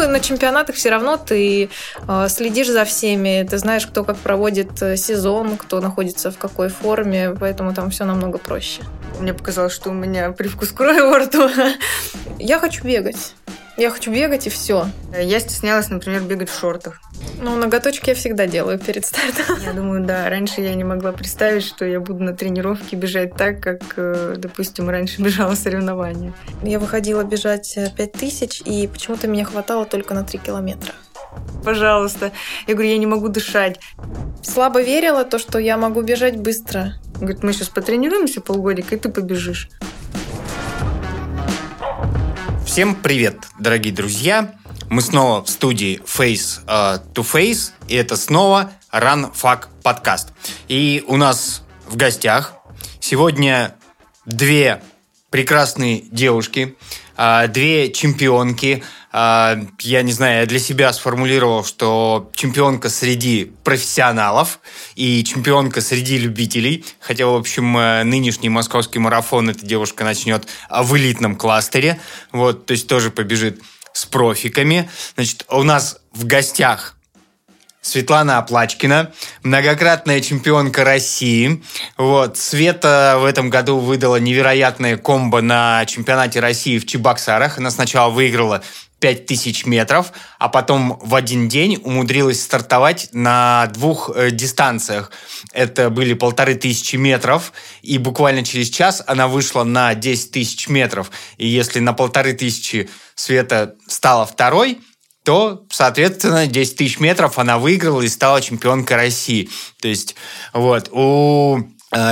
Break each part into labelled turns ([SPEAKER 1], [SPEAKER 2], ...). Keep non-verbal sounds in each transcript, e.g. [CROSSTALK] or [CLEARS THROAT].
[SPEAKER 1] Ну, на чемпионатах все равно ты э, следишь за всеми, ты знаешь, кто как проводит э, сезон, кто находится в какой форме, поэтому там все намного проще.
[SPEAKER 2] Мне показалось, что у меня привкус крови во рту.
[SPEAKER 1] Я хочу бегать. Я хочу бегать и все.
[SPEAKER 2] Я стеснялась, например, бегать в шортах.
[SPEAKER 1] Ну, ноготочки я всегда делаю перед стартом.
[SPEAKER 2] Я думаю, да. Раньше я не могла представить, что я буду на тренировке бежать так, как, э, допустим, раньше [LAUGHS] бежала соревнования.
[SPEAKER 1] Я выходила бежать 5000, и почему-то меня хватало только на 3 километра.
[SPEAKER 2] Пожалуйста. Я говорю, я не могу дышать.
[SPEAKER 1] Слабо верила то, что я могу бежать быстро.
[SPEAKER 2] Говорит, мы сейчас потренируемся полгодика, и ты побежишь.
[SPEAKER 3] Всем привет, дорогие друзья! Мы снова в студии Face uh, to Face, и это снова Run Fuck подкаст. И у нас в гостях сегодня две прекрасные девушки, uh, две чемпионки, я не знаю, я для себя сформулировал, что чемпионка среди профессионалов и чемпионка среди любителей. Хотя, в общем, э, нынешний московский марафон эта девушка начнет в элитном кластере. Вот, то есть тоже побежит с профиками. Значит, у нас в гостях Светлана Оплачкина, многократная чемпионка России. Вот. Света в этом году выдала невероятное комбо на чемпионате России в Чебоксарах. Она сначала выиграла 5000 метров, а потом в один день умудрилась стартовать на двух э, дистанциях. Это были полторы тысячи метров, и буквально через час она вышла на 10 тысяч метров. И если на полторы тысячи Света стала второй, то, соответственно, 10 тысяч метров она выиграла и стала чемпионкой России. То есть, вот, у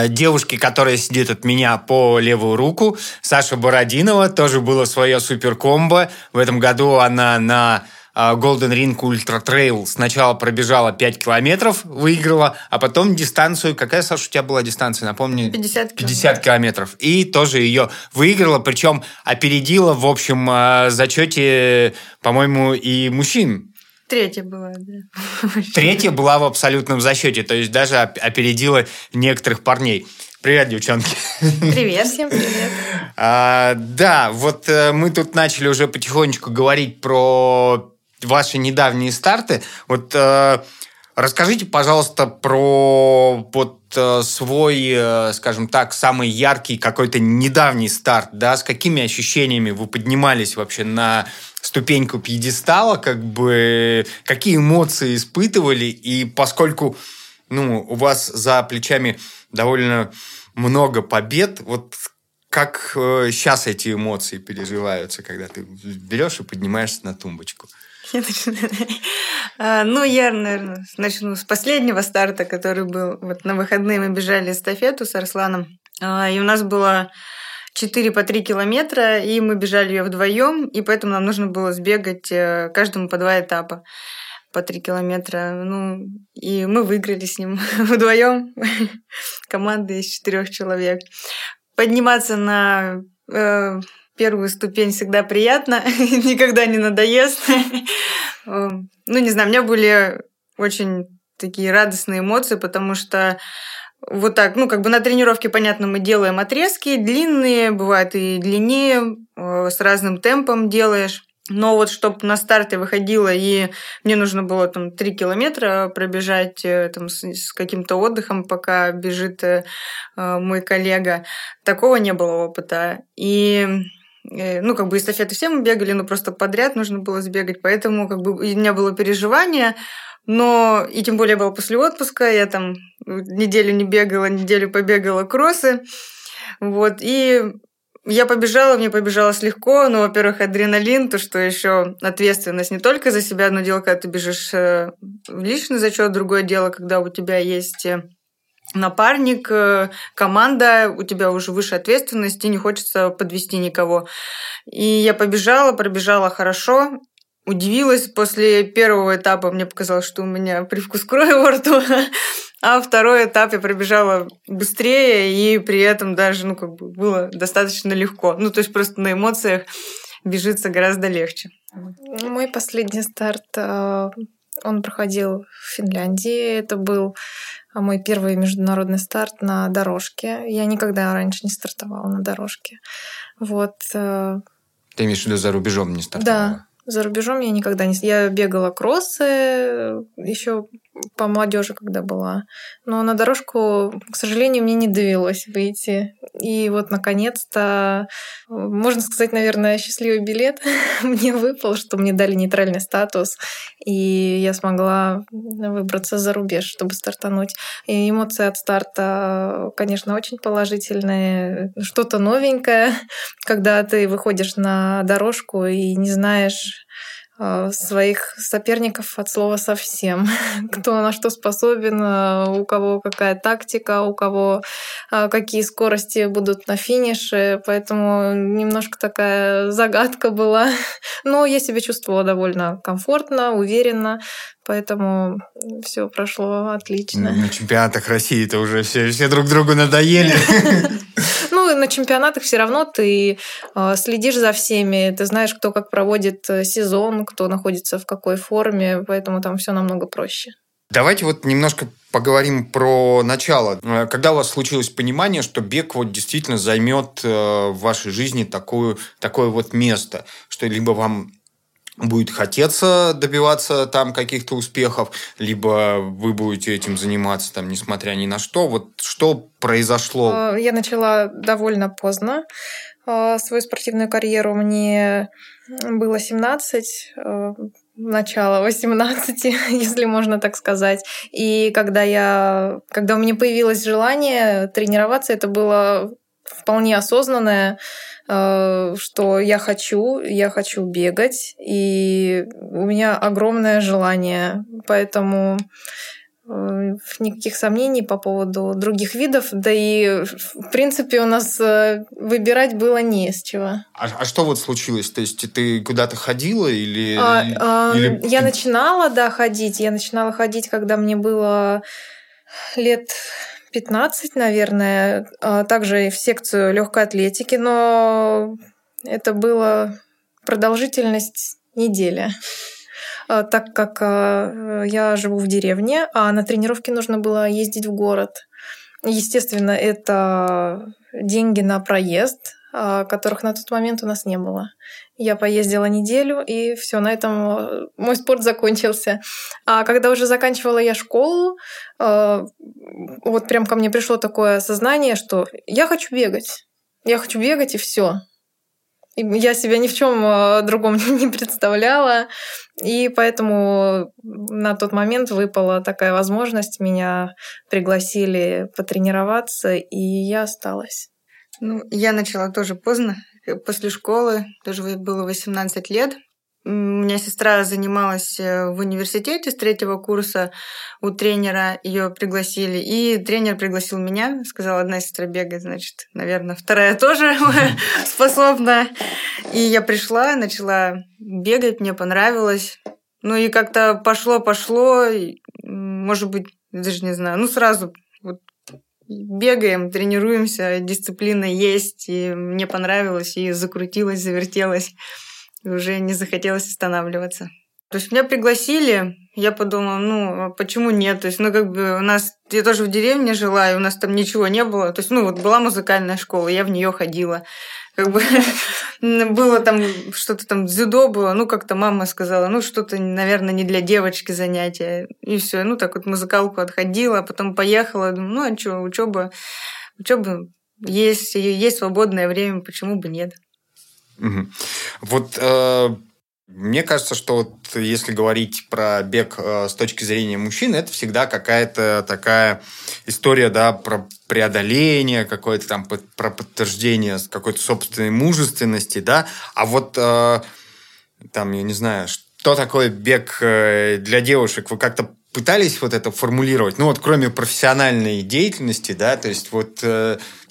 [SPEAKER 3] девушки, которая сидит от меня по левую руку, Саша Бородинова, тоже было свое супер комбо. В этом году она на э, Golden Ring Ultra Trail сначала пробежала 5 километров, выиграла, а потом дистанцию, какая, Саша, у тебя была дистанция, напомню?
[SPEAKER 2] 50 километров.
[SPEAKER 3] 50 километров. И тоже ее выиграла, причем опередила в общем э, зачете, по-моему, и мужчин.
[SPEAKER 2] Третья была, да. [LAUGHS]
[SPEAKER 3] Третья была в абсолютном засчете, то есть даже опередила некоторых парней. Привет, девчонки.
[SPEAKER 1] Привет, всем [LAUGHS] привет.
[SPEAKER 3] А, да, вот э, мы тут начали уже потихонечку говорить про ваши недавние старты. Вот э, расскажите, пожалуйста, про вот э, свой, э, скажем так, самый яркий какой-то недавний старт, да, с какими ощущениями вы поднимались вообще на ступеньку пьедестала, как бы какие эмоции испытывали, и поскольку ну, у вас за плечами довольно много побед, вот как э, сейчас эти эмоции переживаются, когда ты берешь и поднимаешься на тумбочку? [LAUGHS]
[SPEAKER 2] А, ну, я, наверное, начну с последнего старта, который был вот на выходные мы бежали эстафету с Арсланом. А, и у нас было 4 по 3 километра, и мы бежали ее вдвоем, и поэтому нам нужно было сбегать э, каждому по два этапа по 3 километра. Ну, и мы выиграли с ним [LAUGHS] вдвоем. [LAUGHS] Команда из четырех человек. Подниматься на э, первую ступень всегда приятно, [LAUGHS] никогда не надоест. Эм, ну, не знаю, у меня были очень такие радостные эмоции, потому что вот так, ну, как бы на тренировке, понятно, мы делаем отрезки длинные, бывает и длиннее, э, с разным темпом делаешь. Но вот чтобы на старте выходила, и мне нужно было там 3 километра пробежать э, там, с, с каким-то отдыхом, пока бежит э, мой коллега, такого не было опыта. И ну, как бы эстафеты все мы бегали, но просто подряд нужно было сбегать, поэтому как бы у меня было переживание, но и тем более было после отпуска, я там неделю не бегала, неделю побегала кроссы. Вот, и я побежала, мне побежалось легко, но, во-первых, адреналин, то, что еще ответственность не только за себя, одно дело, когда ты бежишь э, в личный зачет, другое дело, когда у тебя есть э, напарник, э, команда, у тебя уже выше ответственности, не хочется подвести никого. И я побежала, пробежала хорошо, удивилась после первого этапа, мне показалось, что у меня привкус крови во рту, [LAUGHS] а второй этап я пробежала быстрее, и при этом даже, ну, как бы было достаточно легко. Ну, то есть просто на эмоциях бежится гораздо легче.
[SPEAKER 1] Мой последний старт, э, он проходил в Финляндии. Это был мой первый международный старт на дорожке. Я никогда раньше не стартовала на дорожке. Вот. Э,
[SPEAKER 3] Ты имеешь в виду за рубежом не стартовала?
[SPEAKER 1] Да, За рубежом я никогда не... Я бегала кроссы еще по молодежи, когда была. Но на дорожку, к сожалению, мне не довелось выйти. И вот, наконец-то, можно сказать, наверное, счастливый билет [LAUGHS] мне выпал, что мне дали нейтральный статус, и я смогла выбраться за рубеж, чтобы стартануть. И эмоции от старта, конечно, очень положительные. Что-то новенькое, [LAUGHS] когда ты выходишь на дорожку и не знаешь, своих соперников от слова совсем. [LAUGHS] Кто на что способен, а, у кого какая тактика, у кого а, какие скорости будут на финише. Поэтому немножко такая загадка была. [LAUGHS] Но я себя чувствовала довольно комфортно, уверенно. Поэтому все прошло отлично.
[SPEAKER 3] На чемпионатах России это уже все, все друг другу надоели. [LAUGHS]
[SPEAKER 1] Ну, на чемпионатах все равно ты э, следишь за всеми, ты знаешь, кто как проводит э, сезон, кто находится в какой форме, поэтому там все намного проще.
[SPEAKER 3] Давайте вот немножко поговорим про начало. Э, когда у вас случилось понимание, что бег вот действительно займет в вашей жизни такую, такое вот место, что либо вам будет хотеться добиваться там каких-то успехов, либо вы будете этим заниматься там, несмотря ни на что. Вот что произошло?
[SPEAKER 1] А, я начала довольно поздно а, свою спортивную карьеру. Мне было 17, а, начало 18, [LAUGHS] если можно так сказать. И когда, я, когда у меня появилось желание тренироваться, это было вполне осознанное что я хочу, я хочу бегать, и у меня огромное желание, поэтому э, никаких сомнений по поводу других видов, да и в принципе у нас э, выбирать было не с чего.
[SPEAKER 3] А, а что вот случилось? То есть ты куда-то ходила или,
[SPEAKER 1] а, а, или... Я начинала, да, ходить. Я начинала ходить, когда мне было лет 15, наверное, а также в секцию легкой атлетики, но это было продолжительность недели а, так как а, я живу в деревне, а на тренировки нужно было ездить в город. Естественно, это деньги на проезд, которых на тот момент у нас не было. Я поездила неделю, и все, на этом э, мой спорт закончился. А когда уже заканчивала я школу, э, вот прям ко мне пришло такое сознание, что я хочу бегать. Я хочу бегать, и все. Я себя ни в чем э, другом [LAUGHS] не представляла. И поэтому на тот момент выпала такая возможность. Меня пригласили потренироваться, и я осталась.
[SPEAKER 2] Ну, я начала тоже поздно. Э, после школы, тоже было 18 лет. У меня сестра занималась э, в университете с третьего курса у тренера, ее пригласили, и тренер пригласил меня, сказал, одна сестра бегает, значит, наверное, вторая тоже [LAUGHS] способна. И я пришла, начала бегать, мне понравилось. Ну и как-то пошло-пошло, может быть, даже не знаю, ну сразу бегаем, тренируемся, дисциплина есть, и мне понравилось, и закрутилось, завертелось, и уже не захотелось останавливаться. То есть меня пригласили, я подумала, ну, а почему нет? То есть, ну, как бы у нас, я тоже в деревне жила, и у нас там ничего не было. То есть, ну, вот была музыкальная школа, я в нее ходила как бы [LAUGHS] было там что-то там дзюдо было, ну как-то мама сказала, ну что-то, наверное, не для девочки занятия, и все, ну так вот музыкалку отходила, а потом поехала, думаю, ну а что, учеба, учеба есть, есть свободное время, почему бы нет?
[SPEAKER 3] Вот э, мне кажется, что вот если говорить про бег э, с точки зрения мужчин, это всегда какая-то такая история, да, про преодоление, какое-то там про подтверждение какой-то собственной мужественности, да. А вот э, там, я не знаю, что такое бег э, для девушек? Вы как-то пытались вот это формулировать? Ну вот кроме профессиональной деятельности, да, то есть вот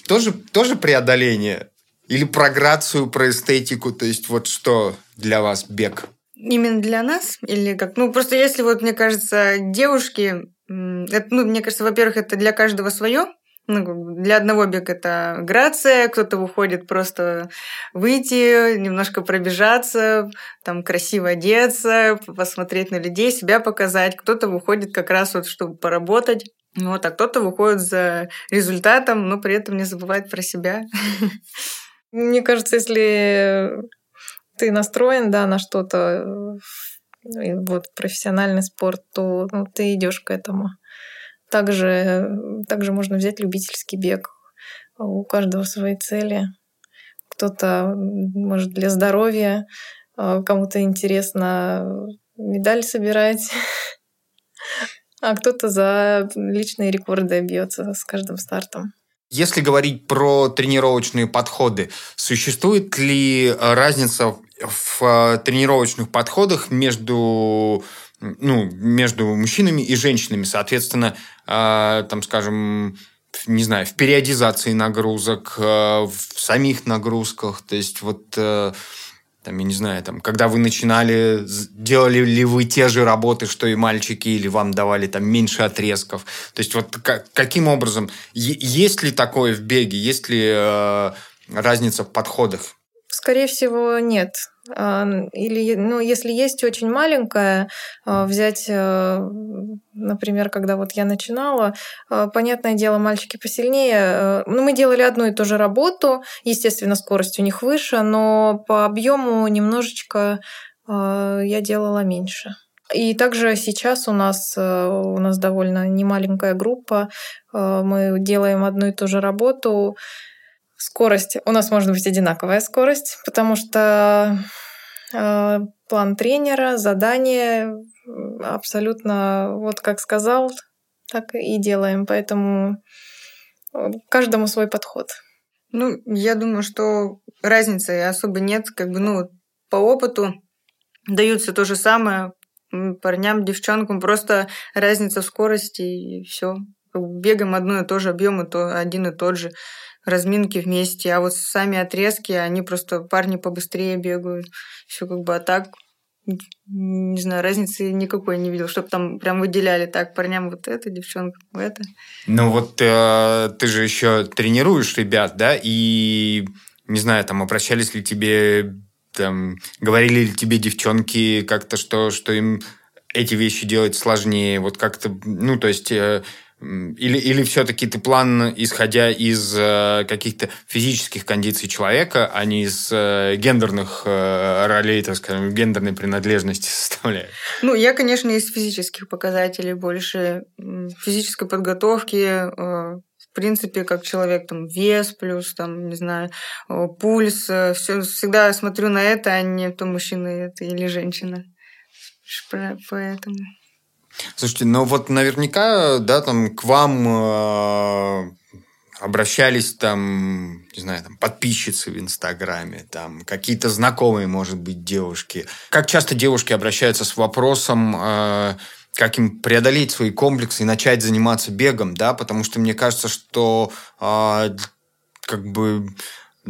[SPEAKER 3] тоже, тоже преодоление или про грацию, про эстетику, то есть вот что для вас бег?
[SPEAKER 2] Именно для нас? Или как? Ну, просто если вот, мне кажется, девушки, это, ну, мне кажется, во-первых, это для каждого свое. Ну, для одного бег это грация, кто-то выходит просто выйти, немножко пробежаться, там красиво одеться, посмотреть на людей, себя показать. Кто-то выходит как раз вот, чтобы поработать. Вот, а кто-то выходит за результатом, но при этом не забывает про себя. [LAUGHS]
[SPEAKER 1] Мне кажется, если ты настроен, да, на что-то, ну, вот профессиональный спорт, то ну, ты идешь к этому. Также, также можно взять любительский бег. У каждого свои цели. Кто-то, может, для здоровья, а кому-то интересно медаль собирать, [LAUGHS] а кто-то за личные рекорды бьется с каждым стартом.
[SPEAKER 3] Если говорить про тренировочные подходы, существует ли разница в э, тренировочных подходах между ну, между мужчинами и женщинами, соответственно, э, там, скажем, не знаю, в периодизации нагрузок, э, в самих нагрузках, то есть вот там, я не знаю, там, когда вы начинали, делали ли вы те же работы, что и мальчики, или вам давали там меньше отрезков? То есть вот как, каким образом, есть ли такое в беге, есть ли э, разница в подходах?
[SPEAKER 1] Скорее всего, нет. Или, ну, если есть очень маленькая, а, взять, э, например, когда вот я начинала, а, понятное дело, мальчики посильнее. Э, ну, мы делали одну и ту же работу, естественно, скорость у них выше, но по объему немножечко а, я делала меньше. И также сейчас у нас, э, у нас довольно немаленькая группа, мы делаем одну и ту же работу, Скорость. У нас может быть одинаковая скорость, потому что э, план тренера, задание абсолютно вот как сказал, так и делаем. Поэтому э, каждому свой подход.
[SPEAKER 2] Ну, я думаю, что разницы особо нет. Как бы, ну, по опыту даются то же самое парням, девчонкам. Просто разница в скорости и все. Бегаем одно и то же объем, то один и тот же разминки вместе, а вот сами отрезки, они просто парни побыстрее бегают. Все как бы, а так не знаю, разницы никакой не видел, чтобы там прям выделяли так парням вот это, девчонкам это.
[SPEAKER 3] Ну вот э, ты же еще тренируешь ребят, да, и не знаю, там обращались ли тебе, там, говорили ли тебе девчонки как-то, что, что им эти вещи делать сложнее, вот как-то, ну, то есть... Э, или, или все-таки ты план, исходя из э, каких-то физических кондиций человека, а не из э, гендерных э, ролей, так скажем, гендерной принадлежности [LAUGHS] составляешь?
[SPEAKER 2] Ну, я, конечно, из физических показателей больше. Физической подготовки, э, в принципе, как человек, там, вес плюс, там, не знаю, э, пульс. Э, все, всегда смотрю на это, а не то мужчина это или женщина. Поэтому...
[SPEAKER 3] Слушайте, ну вот наверняка, да, там к вам э, обращались там, не знаю, там подписчицы в Инстаграме, там какие-то знакомые, может быть, девушки. Как часто девушки обращаются с вопросом, э, как им преодолеть свои комплексы и начать заниматься бегом, да, потому что мне кажется, что э, как бы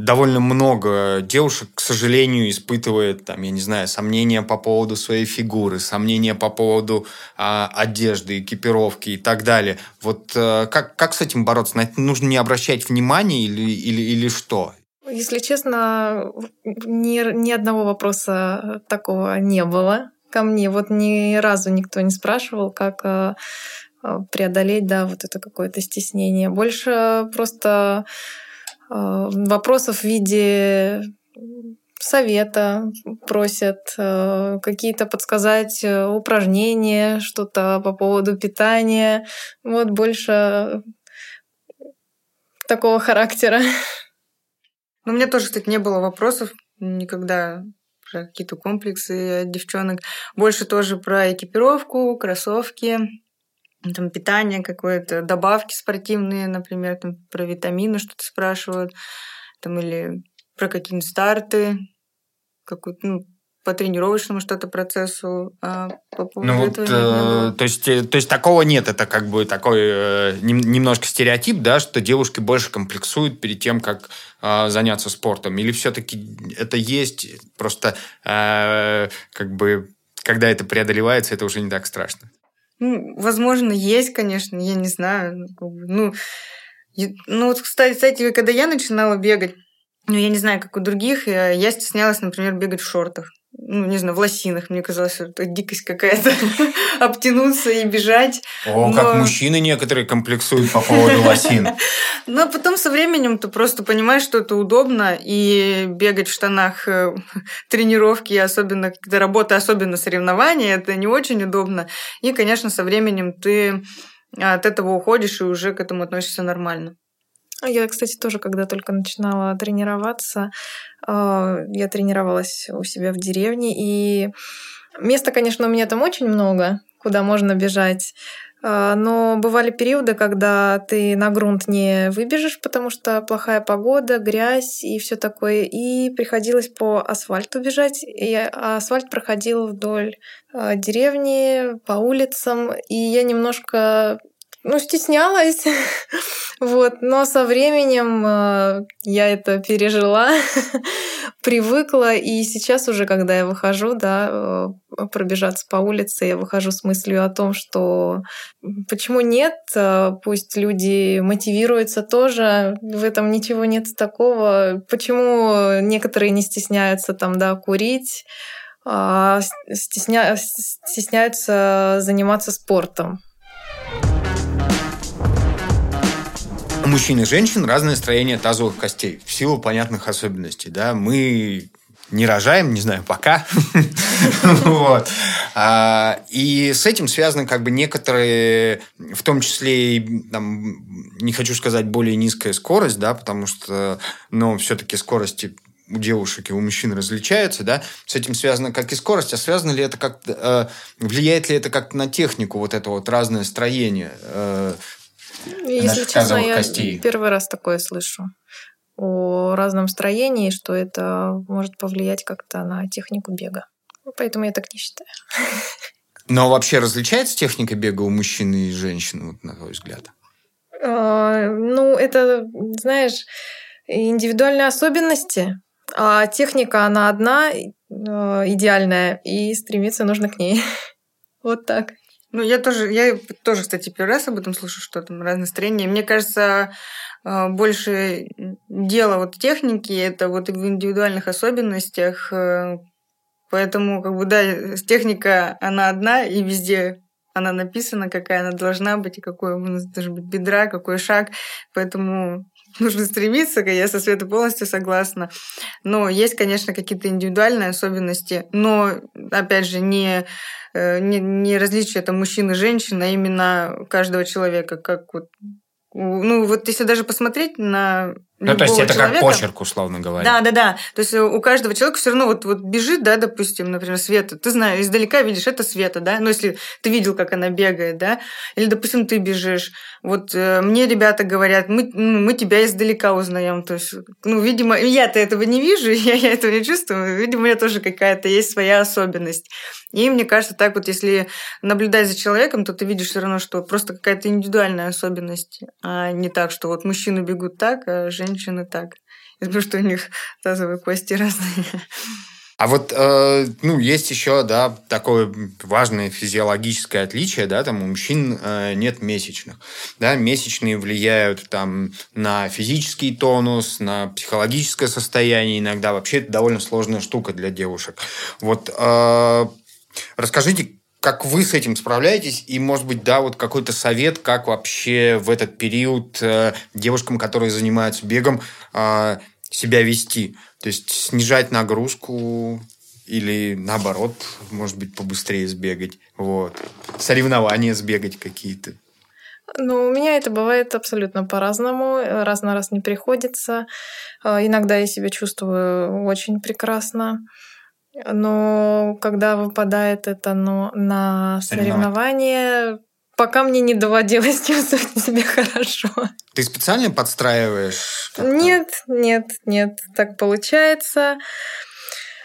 [SPEAKER 3] довольно много девушек, к сожалению, испытывает, там, я не знаю, сомнения по поводу своей фигуры, сомнения по поводу а, одежды, экипировки и так далее. Вот а, как, как с этим бороться? На это нужно не обращать внимания или, или, или что?
[SPEAKER 1] Если честно, ни, ни одного вопроса такого не было ко мне. Вот ни разу никто не спрашивал, как а, преодолеть, да, вот это какое-то стеснение. Больше просто Э, вопросов в виде совета просят, э, какие-то подсказать э, упражнения, что-то по поводу питания. Вот больше такого характера.
[SPEAKER 2] Ну, у меня тоже, кстати, не было вопросов никогда про какие-то комплексы девчонок. Больше тоже про экипировку, кроссовки, там питание какое-то, добавки спортивные, например, там про витамины что-то спрашивают, там или про какие-нибудь старты, какую-то, ну, по тренировочному что-то процессу, а по поводу
[SPEAKER 3] ну, этого вот, э, то есть, э, то есть такого нет, это как бы такой э, немножко стереотип, да, что девушки больше комплексуют перед тем, как э, заняться спортом, или все-таки это есть, просто э, как бы когда это преодолевается, это уже не так страшно.
[SPEAKER 2] Ну, возможно, есть, конечно, я не знаю. Ну, ну вот, кстати, кстати, когда я начинала бегать, ну, я не знаю, как у других, я стеснялась, например, бегать в шортах. Ну, не знаю, в лосинах. Мне казалось, что это дикость какая-то. [LAUGHS] Обтянуться и бежать.
[SPEAKER 3] О, как мужчины некоторые комплексуют по поводу лосин. [LAUGHS]
[SPEAKER 2] Но потом со временем ты просто понимаешь, что это удобно, и бегать в штанах э, [LAUGHS] тренировки, особенно когда работа, особенно соревнования, это не очень удобно. И, конечно, со временем ты от этого уходишь и уже к этому относишься нормально.
[SPEAKER 1] А я, кстати, тоже, когда только начинала тренироваться, а, я тренировалась у себя в деревне, и места, конечно, у меня там очень много, куда можно бежать. А, но бывали периоды, когда ты на грунт не выбежишь, потому что плохая погода, грязь и все такое. И приходилось по асфальту бежать. И асфальт проходил вдоль деревни, по улицам. И я немножко ну, стеснялась. [LAUGHS] вот. Но со временем э, я это пережила, [LAUGHS] привыкла. И сейчас уже, когда я выхожу, да, э, пробежаться по улице, я выхожу с мыслью о том, что почему нет, э, пусть люди мотивируются тоже, в этом ничего нет такого. Почему некоторые не стесняются там, да, курить, а стесня... стесняются заниматься спортом.
[SPEAKER 3] У мужчин и женщин разное строение тазовых костей в силу понятных особенностей. Да? Мы не рожаем, не знаю, пока. [LAUGHS] а, и с этим связаны как бы некоторые, в том числе, там, не хочу сказать, более низкая скорость, да, потому что, но все-таки скорости у девушек и у мужчин различаются, да, с этим связано как и скорость, а связано ли это как э, влияет ли это как-то на технику, вот это вот разное строение э,
[SPEAKER 1] если честно, я костей. первый раз такое слышу о разном строении, что это может повлиять как-то на технику бега. Поэтому я так не считаю.
[SPEAKER 3] Но вообще различается техника бега у мужчин и женщин, вот, на твой взгляд?
[SPEAKER 1] А, ну, это, знаешь, индивидуальные особенности. А техника, она одна, а, идеальная, и стремиться нужно к ней. [LAUGHS] Вот так.
[SPEAKER 2] Ну, я тоже, я тоже, кстати, первый раз об этом слышу, что там разное настроение. Мне кажется, а, больше дело вот техники, это вот в индивидуальных особенностях. Э, поэтому, как бы, да, техника, она одна, и везде она написана, какая она должна быть, и какой у нас должен быть бедра, какой шаг. Поэтому [LAUGHS] нужно стремиться, я со Светой полностью согласна. Но есть, конечно, какие-то индивидуальные особенности, но, опять же, не, э, не, не различие там мужчин и женщин, а именно каждого человека, как вот ну, вот если даже посмотреть на
[SPEAKER 3] ну, то есть это человека, как почерк, условно говоря.
[SPEAKER 2] Да, да, да. То есть у каждого человека все равно вот, вот бежит, да, допустим, например, Света. Ты знаешь, издалека видишь, это Света, да. Ну, если ты видел, как она бегает, да. Или, допустим, ты бежишь. Вот э, мне ребята говорят, мы, ну, мы тебя издалека узнаем. То есть, ну, видимо, я-то этого не вижу, [LAUGHS] я, я этого не чувствую. Видимо, у меня тоже какая-то есть своя особенность. И мне кажется, так вот, если наблюдать за человеком, то ты видишь все равно, что просто какая-то индивидуальная особенность, а не так, что вот мужчины бегут так, а женщины женщины так. Потому что у них тазовые кости разные.
[SPEAKER 3] А вот, э, ну, есть еще, да, такое важное физиологическое отличие, да, там у мужчин э, нет месячных, да, месячные влияют там на физический тонус, на психологическое состояние, иногда вообще это довольно сложная штука для девушек. Вот э, расскажите, как вы с этим справляетесь? И, может быть, да, вот какой-то совет, как вообще в этот период э, девушкам, которые занимаются бегом, э, себя вести? То есть снижать нагрузку или наоборот, может быть, побыстрее сбегать. Вот. Соревнования сбегать какие-то.
[SPEAKER 1] Ну, у меня это бывает абсолютно по-разному. Раз на раз не приходится. Э, иногда я себя чувствую очень прекрасно. Но когда выпадает это ну, на соревнования, пока мне не доводилось [LAUGHS] чувствовать себя хорошо.
[SPEAKER 3] Ты специально подстраиваешь?
[SPEAKER 1] Нет, нет, нет, так получается.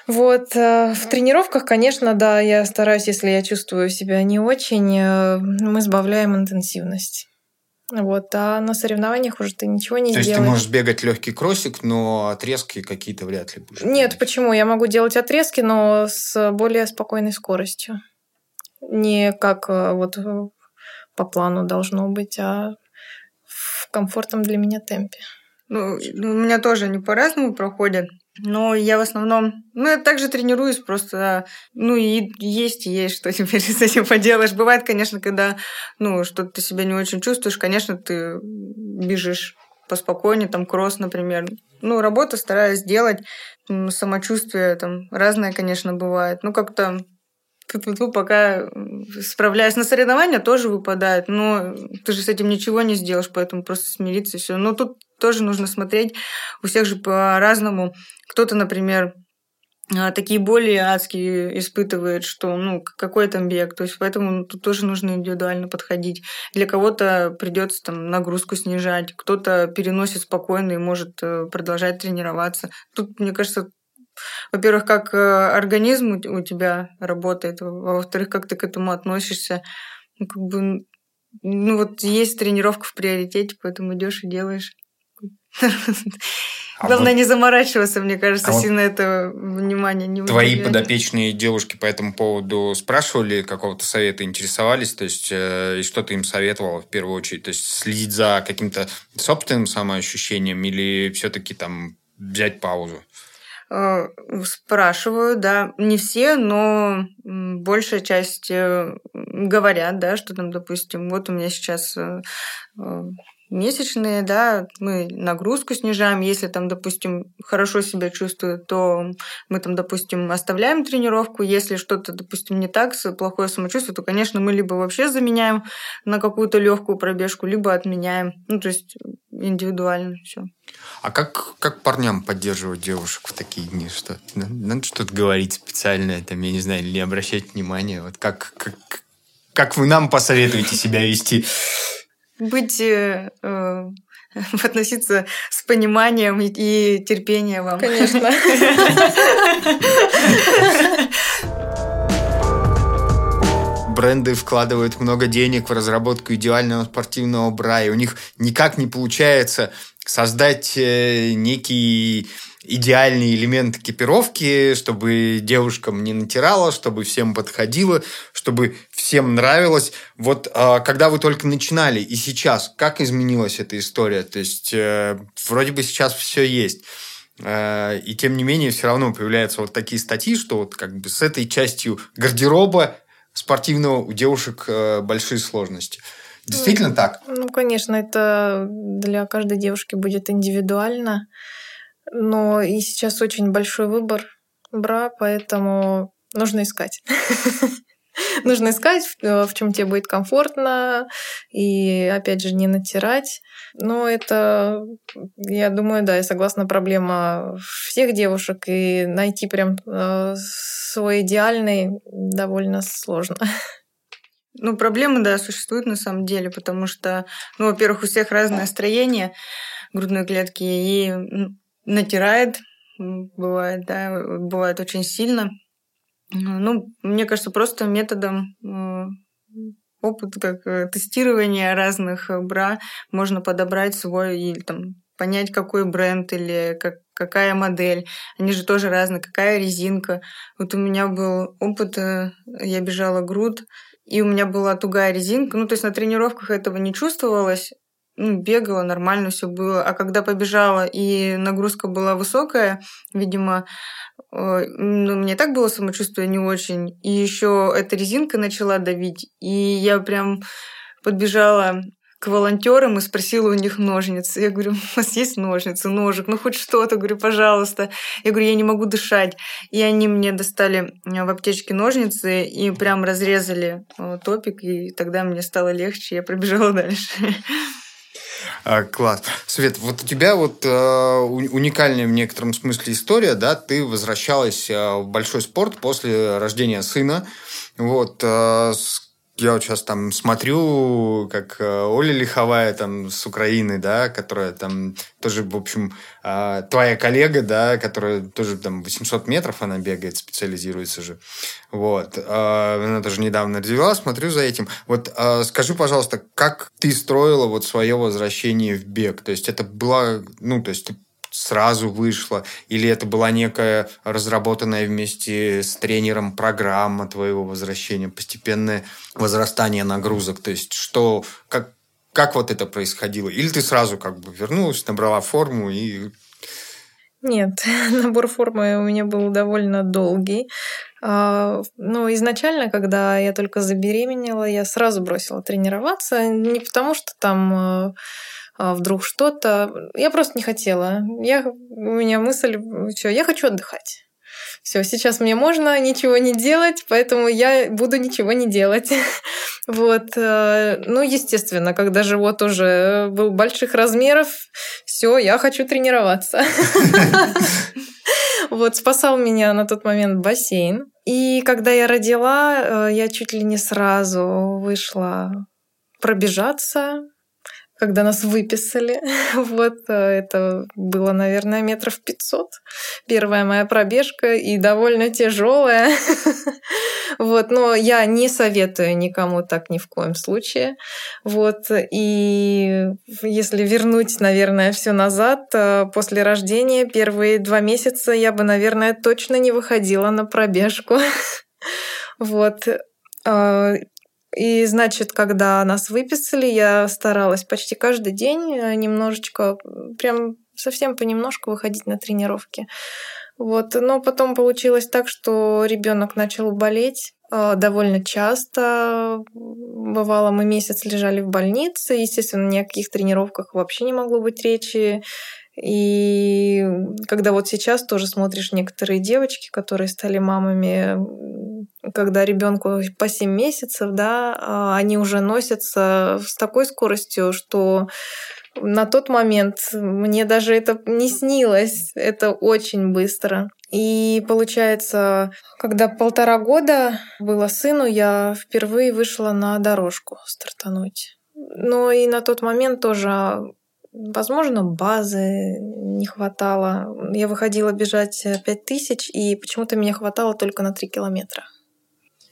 [SPEAKER 1] Вот. Э, в тренировках, конечно, да, я стараюсь, если я чувствую себя не очень, э, мы сбавляем интенсивность. Вот, а на соревнованиях уже ты ничего не
[SPEAKER 3] То
[SPEAKER 1] сделаешь.
[SPEAKER 3] То есть ты можешь бегать легкий кроссик, но отрезки какие-то вряд ли будешь.
[SPEAKER 1] Нет, бегать. почему? Я могу делать отрезки, но с более спокойной скоростью. Не как э, вот э, по плану должно быть, а в комфортном для меня темпе.
[SPEAKER 2] Ну у меня тоже они по-разному проходят. Но я в основном, ну, я также тренируюсь, просто, ну, и есть, и есть, что [LAUGHS] теперь с этим поделаешь. Бывает, конечно, когда, ну, что-то ты себя не очень чувствуешь, конечно, ты бежишь поспокойнее, там, кросс, например. Ну, работу стараюсь сделать, самочувствие там разное, конечно, бывает. Ну, как-то пока справляюсь. На соревнования тоже выпадают, но ты же с этим ничего не сделаешь, поэтому просто смириться и все. Но тут тоже нужно смотреть. У всех же по-разному. Кто-то, например, а, такие боли адские испытывает, что, ну, какой там бег. То есть поэтому тут тоже нужно индивидуально подходить. Для кого-то придется там нагрузку снижать, кто-то переносит спокойно и может э, продолжать тренироваться. Тут, мне кажется, во-первых, как э, организм у тебя работает, во-вторых, как ты к этому относишься. Ну, как бы, ну вот есть тренировка в приоритете, поэтому идешь и делаешь. А Главное вот... не заморачиваться, мне кажется, а сильно вот это внимание не
[SPEAKER 3] Твои подопечные девушки по этому поводу спрашивали какого-то совета, интересовались, то есть э, и что ты им советовала в первую очередь? То есть следить за каким-то собственным самоощущением или все-таки там взять паузу?
[SPEAKER 2] Э, спрашиваю, да, не все, но большая часть э, говорят, да, что там, допустим, вот у меня сейчас месячные, да, мы нагрузку снижаем. Если там, допустим, хорошо себя чувствует, то мы там, допустим, оставляем тренировку. Если что-то, допустим, не так, плохое самочувствие, то, конечно, мы либо вообще заменяем на какую-то легкую пробежку, либо отменяем. Ну, то есть индивидуально все.
[SPEAKER 3] А как, как парням поддерживать девушек в такие дни? Что, надо что-то говорить специальное, там, я не знаю, или обращать внимания? Вот как, как, как вы нам посоветуете себя вести?
[SPEAKER 2] Быть э, э [LAUGHS] относиться с пониманием и терпением вам.
[SPEAKER 1] Конечно. [LAUGHS]
[SPEAKER 3] Бренды вкладывают много денег в разработку идеального спортивного бра, и у них никак не получается создать э, некий идеальный элемент экипировки, чтобы девушкам не натирало, чтобы всем подходило, чтобы всем нравилось. Вот а, когда вы только начинали и сейчас, как изменилась эта история? То есть э, вроде бы сейчас все есть. Э, и тем не менее, все равно появляются вот такие статьи, что вот как бы с этой частью гардероба спортивного у девушек э, большие сложности. Действительно
[SPEAKER 1] ну,
[SPEAKER 3] так?
[SPEAKER 1] Ну, конечно, это для каждой девушки будет индивидуально. Но и сейчас очень большой выбор бра, поэтому нужно искать. [LAUGHS] Нужно искать, в чем тебе будет комфортно, и опять же не натирать. Но это, я думаю, да, я согласна, проблема всех девушек, и найти прям э, свой идеальный довольно сложно. [LAUGHS]
[SPEAKER 2] Ну, проблемы, да, существуют на самом деле, потому что, ну, во-первых, у всех разное строение грудной клетки, и натирает, бывает, да, бывает очень сильно. Ну, мне кажется, просто методом э, опыта, как э, тестирования разных э, бра можно подобрать свой или там понять, какой бренд или как, какая модель. Они же тоже разные, какая резинка. Вот у меня был опыт, я бежала груд, и у меня была тугая резинка. Ну, то есть на тренировках этого не чувствовалось, ну, бегала, нормально все было. А когда побежала и нагрузка была высокая, видимо, ну, мне так было самочувствие не очень. И еще эта резинка начала давить. И я прям подбежала к волонтерам и спросила у них ножницы. Я говорю, у вас есть ножницы, ножик, ну хоть что-то, говорю, пожалуйста. Я говорю, я не могу дышать. И они мне достали в аптечке ножницы и прям разрезали топик, и тогда мне стало легче, я пробежала [LAUGHS] дальше.
[SPEAKER 3] А, класс. Свет, вот у тебя вот э, уникальная в некотором смысле история, да, ты возвращалась э, в большой спорт после рождения сына, вот, с я вот сейчас там смотрю, как э, Оля Лиховая там с Украины, да, которая там тоже, в общем, а, твоя коллега, да, которая тоже там 800 метров она бегает, специализируется же. Вот. А, она тоже недавно развивалась, смотрю за этим. Вот скажи, пожалуйста, как ты строила вот свое возвращение в бег? То есть это была, ну, то есть ты сразу вышла? Или это была некая разработанная вместе с тренером программа твоего возвращения, постепенное возрастание нагрузок? То есть что, как, как вот это происходило? Или ты сразу как бы вернулась, набрала форму и
[SPEAKER 1] Нет, [LAUGHS] набор формы у меня был довольно долгий. А, ну, изначально, когда я только забеременела, я сразу бросила тренироваться. Не потому, что там а, вдруг что-то. Я просто не хотела. Я, у меня мысль, что я хочу отдыхать. Все, сейчас мне можно ничего не делать, поэтому я буду ничего не делать. [LAUGHS] Вот. Э, ну, естественно, когда живот уже был больших размеров, все, я хочу тренироваться. [LAUGHS] Вот, спасал меня на тот момент бассейн. И когда я родила, э, я чуть ли не сразу вышла пробежаться, когда нас выписали. [LAUGHS] Вот э, это было, наверное, метров 500. Первая моя пробежка и довольно тяжелая. [LAUGHS] Вот, но я не советую никому так ни в коем случае. Вот, и если вернуть, наверное, все назад, э, после рождения первые два месяца я бы, наверное, точно не выходила на пробежку. [LAUGHS] Вот. И, значит, когда нас выписали, я старалась почти каждый день э, немножечко, прям совсем понемножку выходить на тренировки. Вот. Но потом получилось так, что ребенок начал болеть э, довольно часто. Бывало, мы месяц лежали в больнице. Естественно, ни о каких тренировках вообще не могло быть речи. И когда вот сейчас тоже смотришь некоторые девочки, которые стали мамами, когда ребенку по 7 месяцев, да, а, они уже носятся с такой скоростью, что на тот момент мне даже это не снилось. Это очень быстро. И получается, когда полтора года было сыну, я впервые вышла на дорожку стартануть. Но и на тот момент тоже Возможно, базы не хватало. Я выходила бежать 5000, и почему-то меня хватало только на 3 километра.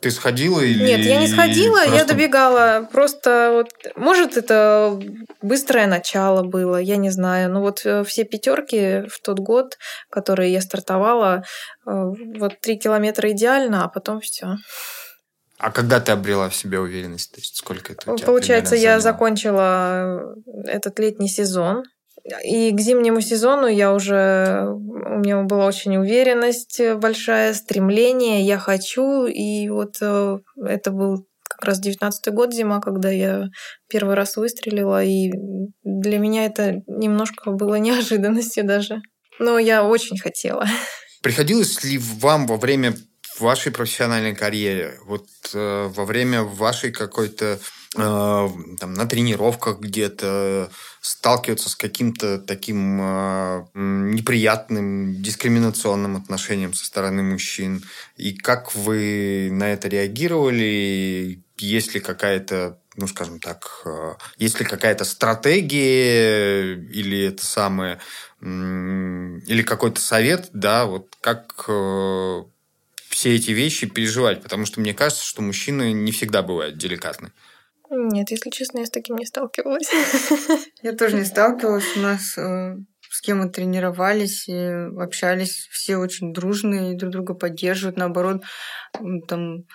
[SPEAKER 3] Ты сходила или...
[SPEAKER 1] Нет, я не сходила, просто... я добегала. Просто вот, может, это быстрое начало было, я не знаю. Но вот э, все пятерки в тот год, которые я стартовала, э, вот три километра идеально, а потом все.
[SPEAKER 3] А когда ты обрела в себе уверенность? То есть сколько это у тебя
[SPEAKER 1] Получается, я закончила этот летний сезон. И к зимнему сезону я уже... У меня была очень уверенность большая, стремление, я хочу. И вот э, это был как раз девятнадцатый год зима, когда я первый раз выстрелила. И для меня это немножко было [LAUGHS] неожиданностью даже. Но я очень хотела.
[SPEAKER 3] Приходилось ли вам во время в вашей профессиональной карьере, вот э, во время вашей какой-то э, там на тренировках где-то сталкиваться с каким-то таким э, неприятным дискриминационным отношением со стороны мужчин? И как вы на это реагировали? Есть ли какая-то ну, скажем так, э, есть ли какая-то стратегия или это самое, или какой-то совет, да, вот как э, все эти вещи переживать, потому что мне кажется, что мужчины не всегда бывают деликатны.
[SPEAKER 1] Нет, если честно, я с таким не сталкивалась. [LAUGHS]
[SPEAKER 2] Я тоже не [LAUGHS] сталкивалась. У нас э, с кем мы тренировались и общались, все очень дружные, друг друга поддерживают. Наоборот, там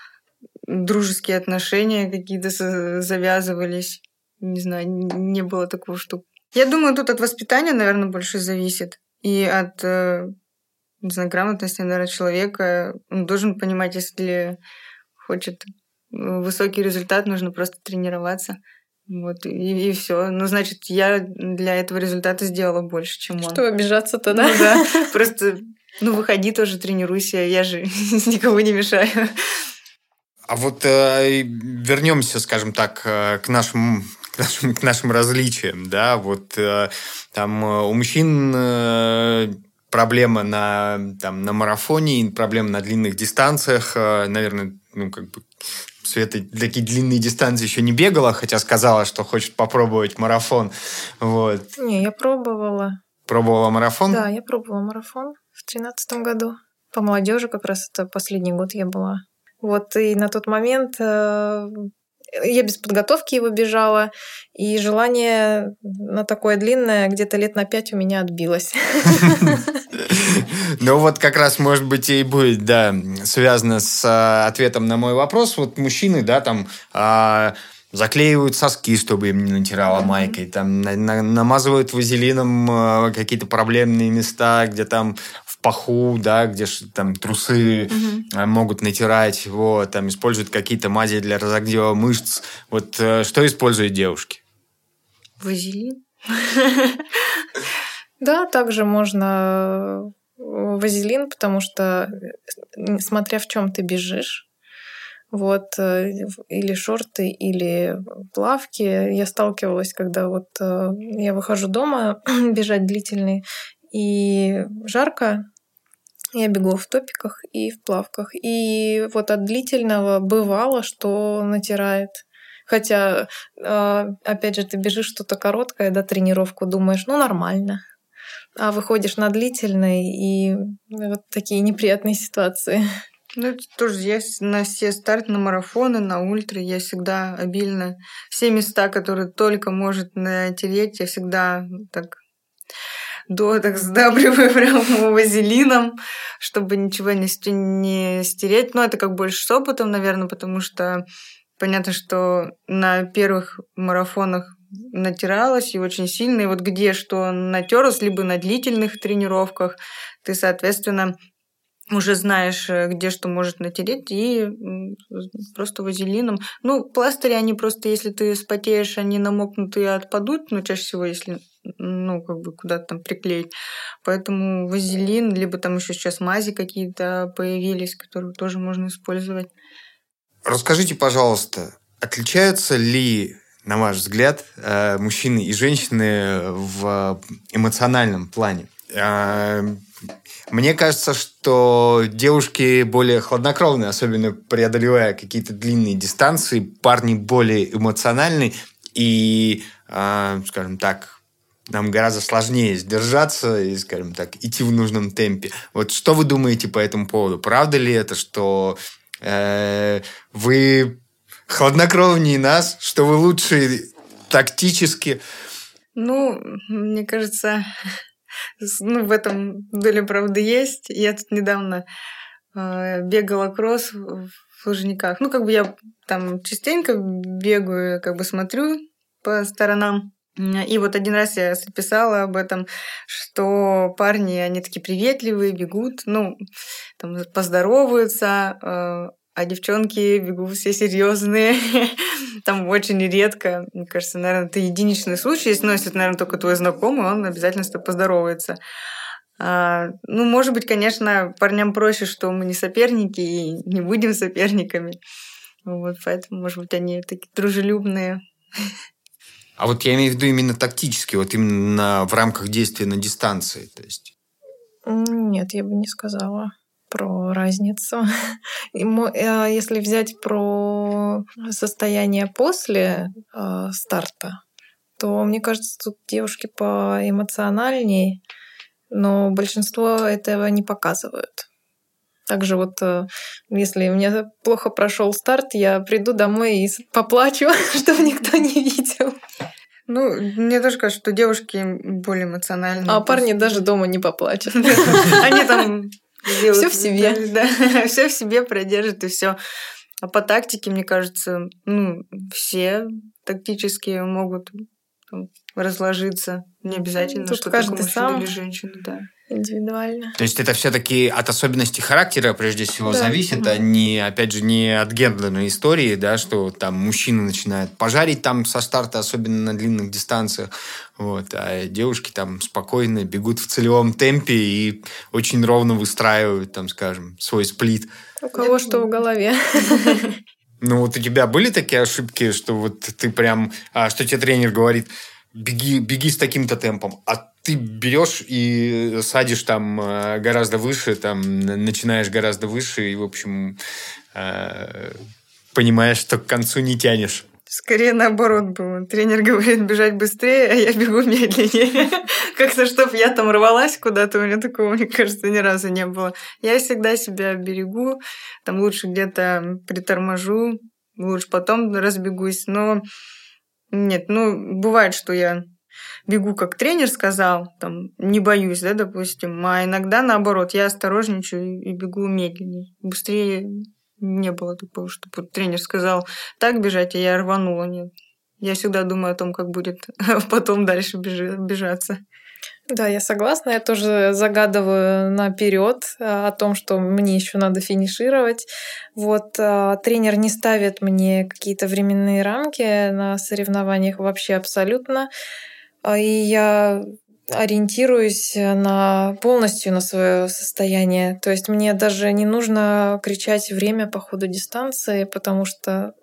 [SPEAKER 2] дружеские отношения какие-то завязывались. Не знаю, не было такого, что... Я думаю, тут от воспитания, наверное, больше зависит. И от э, не знаю, грамотности, наверное, человека. Он должен понимать, если хочет высокий результат, нужно просто тренироваться. Вот, и, и все. Ну, значит, я для этого результата сделала больше, чем он.
[SPEAKER 1] Что обижаться-то, да?
[SPEAKER 2] Ну, да. [LAUGHS] Просто, ну, выходи тоже, тренируйся. Я же [LAUGHS] никого не мешаю.
[SPEAKER 3] А вот э, вернемся, скажем так, э, к нашим [LAUGHS] к нашим, к нашим различиям, да, вот э, там э, у мужчин э, проблема на, там, на марафоне, проблема на длинных дистанциях. Э, наверное, ну, как бы Света такие длинные дистанции еще не бегала, хотя сказала, что хочет попробовать марафон. Вот.
[SPEAKER 1] Не, я пробовала.
[SPEAKER 3] Пробовала марафон?
[SPEAKER 1] Да, я пробовала марафон в тринадцатом году. По молодежи как раз это последний год я была. Вот, и на тот момент э, я без подготовки его бежала, и желание на такое длинное где-то лет на пять у меня отбилось. [LAUGHS]
[SPEAKER 3] Ну вот как раз, может быть, и будет, да, связано с а, ответом на мой вопрос. Вот мужчины, да, там а, заклеивают соски, чтобы им не натирала майкой, там на, на, намазывают вазелином э, какие-то проблемные места, где там паху, да, где там трусы угу. могут натирать, вот, там используют какие-то мази для разогрева мышц. Вот э, что используют девушки?
[SPEAKER 2] Вазелин. [LAUGHS]
[SPEAKER 1] Да, также можно вазелин, потому что смотря в чем ты бежишь, вот, э, или шорты, или плавки. Я сталкивалась, когда вот э, я выхожу дома [CLEARS THROAT] бежать длительный, и жарко, я бегу в топиках и в плавках. И вот от длительного бывало, что натирает. Хотя, э, опять же, ты бежишь что-то короткое, да, тренировку, думаешь, ну, нормально. А выходишь на длительный, и вот такие неприятные ситуации.
[SPEAKER 2] Ну, это тоже я на все старты, на марафоны, на ультра, я всегда обильно все места, которые только может натереть, я всегда так до так [LAUGHS] сдабриваю прям вазелином, чтобы ничего не, не стереть. Но это как больше с опытом, наверное, потому что понятно, что на первых марафонах натиралась и очень сильно. И вот где что натерлась, либо на длительных тренировках, ты, соответственно, уже знаешь, э, где что может натереть, и просто вазелином. Ну, пластыри, они просто, если ты спотеешь, они намокнут и отпадут, но чаще всего, если ну, как бы куда-то там приклеить. Поэтому вазелин, либо там еще сейчас мази какие-то появились, которые тоже можно использовать.
[SPEAKER 3] Расскажите, пожалуйста, отличаются ли, на ваш взгляд, э, мужчины и женщины в эмоциональном плане? Мне кажется, что девушки более хладнокровные, особенно преодолевая какие-то длинные дистанции, парни более эмоциональные и, э, скажем так, нам гораздо сложнее сдержаться и, скажем так, идти в нужном темпе. Вот что вы думаете по этому поводу? Правда ли это, что э, вы хладнокровнее нас, что вы лучше тактически?
[SPEAKER 2] Ну, мне кажется, [LAUGHS] ну, в этом доля правды есть. Я тут недавно э, бегала кросс в Лужниках. Ну, как бы я там частенько бегаю, как бы смотрю по сторонам. И вот один раз я записала об этом, что парни, они такие приветливые, бегут, ну, там поздороваются, э, а девчонки бегут все серьезные. [LAUGHS] Там очень редко, мне кажется, наверное, это единичный случай. Если, это, наверное, только твой знакомый, он обязательно с тобой поздоровается. А, ну, может быть, конечно, парням проще, что мы не соперники и не будем соперниками. Вот, поэтому, может быть, они такие дружелюбные.
[SPEAKER 3] А вот я имею в виду именно тактически, вот именно в рамках действия на дистанции, то есть.
[SPEAKER 1] Нет, я бы не сказала про разницу. [LAUGHS] Э, если взять про состояние после э, старта, то, мне кажется, тут девушки поэмоциональнее, но большинство этого не показывают. Также вот, э, если у меня плохо прошел старт, я приду домой и поплачу, [LAUGHS] чтобы никто не видел.
[SPEAKER 2] Ну, мне тоже кажется, что девушки более эмоциональные.
[SPEAKER 1] А парни даже дома не поплачут. [LAUGHS]
[SPEAKER 2] Они там
[SPEAKER 1] все в себе. [LAUGHS]
[SPEAKER 2] Да, все в себе продержит и все. А по тактике, мне кажется, ну, все тактически могут там, разложиться. Не обязательно,
[SPEAKER 1] Тут
[SPEAKER 2] что
[SPEAKER 1] каждый сам
[SPEAKER 2] или женщина, да.
[SPEAKER 1] Индивидуально.
[SPEAKER 3] То есть это все-таки от особенностей характера прежде всего да. зависит, угу. а не, опять же, не от гендерной истории, да, что там мужчина начинает пожарить там со старта, особенно на длинных дистанциях, вот, а девушки там спокойно бегут в целевом темпе и очень ровно выстраивают, там, скажем, свой сплит.
[SPEAKER 1] У кого что в голове. [LAUGHS]
[SPEAKER 3] Ну, вот у тебя были такие ошибки, что вот ты прям, а, что тебе тренер говорит, беги, беги с таким-то темпом, а ты берешь и садишь там э, гораздо выше, там начинаешь гораздо выше, и, в общем, э, понимаешь, что к концу не тянешь.
[SPEAKER 2] Скорее наоборот было. Тренер говорит бежать быстрее, а я бегу медленнее. [LAUGHS] Как-то, чтобы я там рвалась куда-то, у меня такого, мне кажется, ни разу не было. Я всегда себя берегу, там лучше где-то приторможу, лучше потом разбегусь. Но нет, ну, бывает, что я бегу, как тренер сказал, там, не боюсь, да, допустим, а иногда наоборот, я осторожничаю и бегу медленнее, быстрее Не было такого, чтобы тренер сказал так бежать, а я рванула. Нет. Я всегда думаю о том, как будет [LAUGHS] потом дальше бежаться.
[SPEAKER 1] Да, я согласна. Я тоже загадываю наперед а, о том, что мне еще надо финишировать. Вот а, тренер не ставит мне какие-то временные рамки на соревнованиях вообще абсолютно. А, и я ориентируюсь на полностью на свое состояние. То есть мне даже не нужно кричать время по ходу дистанции, потому что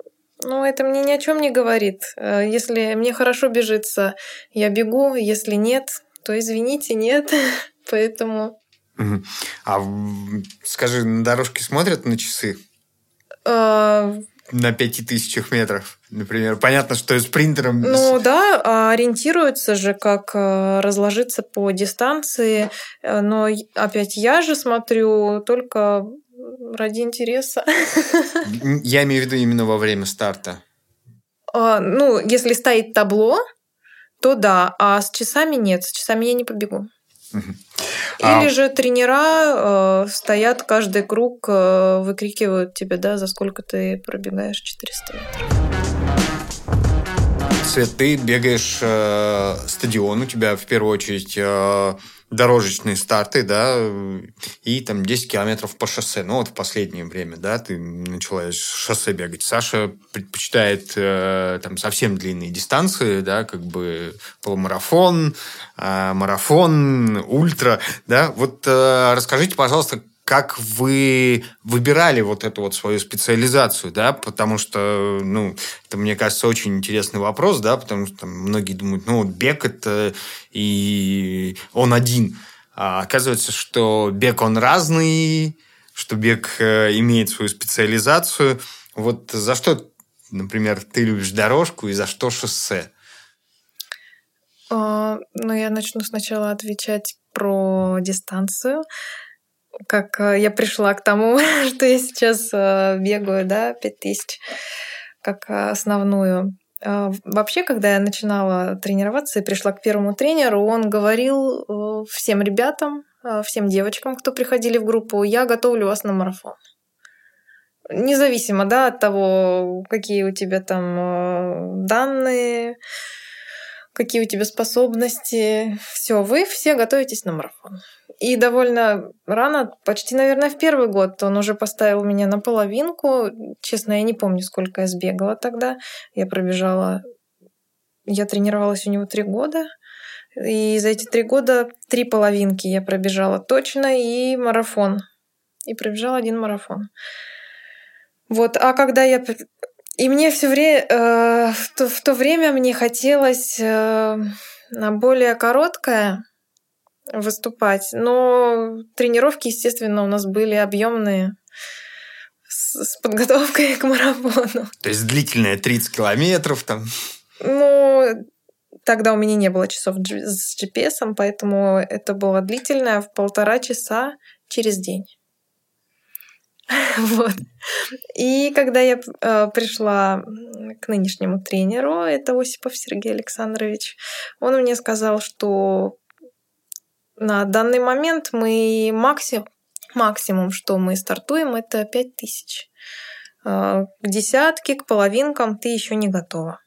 [SPEAKER 1] ну, это мне ни о чем не говорит. Если мне хорошо бежится, я бегу. Если нет, то извините, нет. [LAUGHS] Поэтому...
[SPEAKER 3] А скажи, на дорожке смотрят на часы? На пяти тысячах метров, например. Понятно, что спринтером...
[SPEAKER 1] Ну да, а ориентируются же, как э, разложиться по дистанции. Э, но опять я же смотрю только ради интереса.
[SPEAKER 3] Я имею в виду именно во время старта.
[SPEAKER 1] А, ну, если стоит табло, то да, а с часами нет, с часами я не побегу. Или а... же тренера э, стоят каждый круг, э, выкрикивают тебе, да, за сколько ты пробегаешь 400 метров.
[SPEAKER 3] Свет, ты бегаешь э, стадион, у тебя в первую очередь э, дорожечные старты, да, и там 10 километров по шоссе. Ну, вот в последнее время, да, ты начала шоссе бегать. Саша предпочитает э, там совсем длинные дистанции, да, как бы полумарафон, э, марафон, ультра, да. Вот э, расскажите, пожалуйста, как вы выбирали вот эту вот свою специализацию, да, потому что, ну, это, мне кажется, очень интересный вопрос, да, потому что там, многие думают, ну, вот бег это и он один. А оказывается, что бег он разный, что бег э, имеет свою специализацию. Вот за что, например, ты любишь дорожку и за что шоссе?
[SPEAKER 1] А, ну, я начну сначала отвечать про дистанцию как э, я пришла к тому, [LAUGHS] что я сейчас э, бегаю, да, 5000, как основную. А, вообще, когда я начинала тренироваться и пришла к первому тренеру, он говорил э, всем ребятам, всем девочкам, кто приходили в группу, я готовлю вас на марафон. Независимо да, от того, какие у тебя там данные, какие у тебя способности. Все, вы все готовитесь на марафон. И довольно рано, почти, наверное, в первый год он уже поставил меня на половинку. Честно, я не помню, сколько я сбегала тогда. Я пробежала... Я тренировалась у него три года. И за эти три года три половинки я пробежала точно и марафон. И пробежала один марафон. Вот, а когда я... И мне все время... Э, в, то, в то время мне хотелось э, более короткое выступать. Но тренировки, естественно, у нас были объемные с, подготовкой [LAUGHS] к марафону.
[SPEAKER 3] То есть длительная 30 километров там?
[SPEAKER 1] Ну, тогда у меня не было часов с GPS, поэтому это было длительное в полтора часа через день. [LAUGHS] Вот. И когда я э, пришла к нынешнему тренеру, это Осипов Сергей Александрович, он мне сказал, что на данный момент мы максимум, максимум, что мы стартуем, это 5000. А, к десятке, к половинкам ты еще не готова.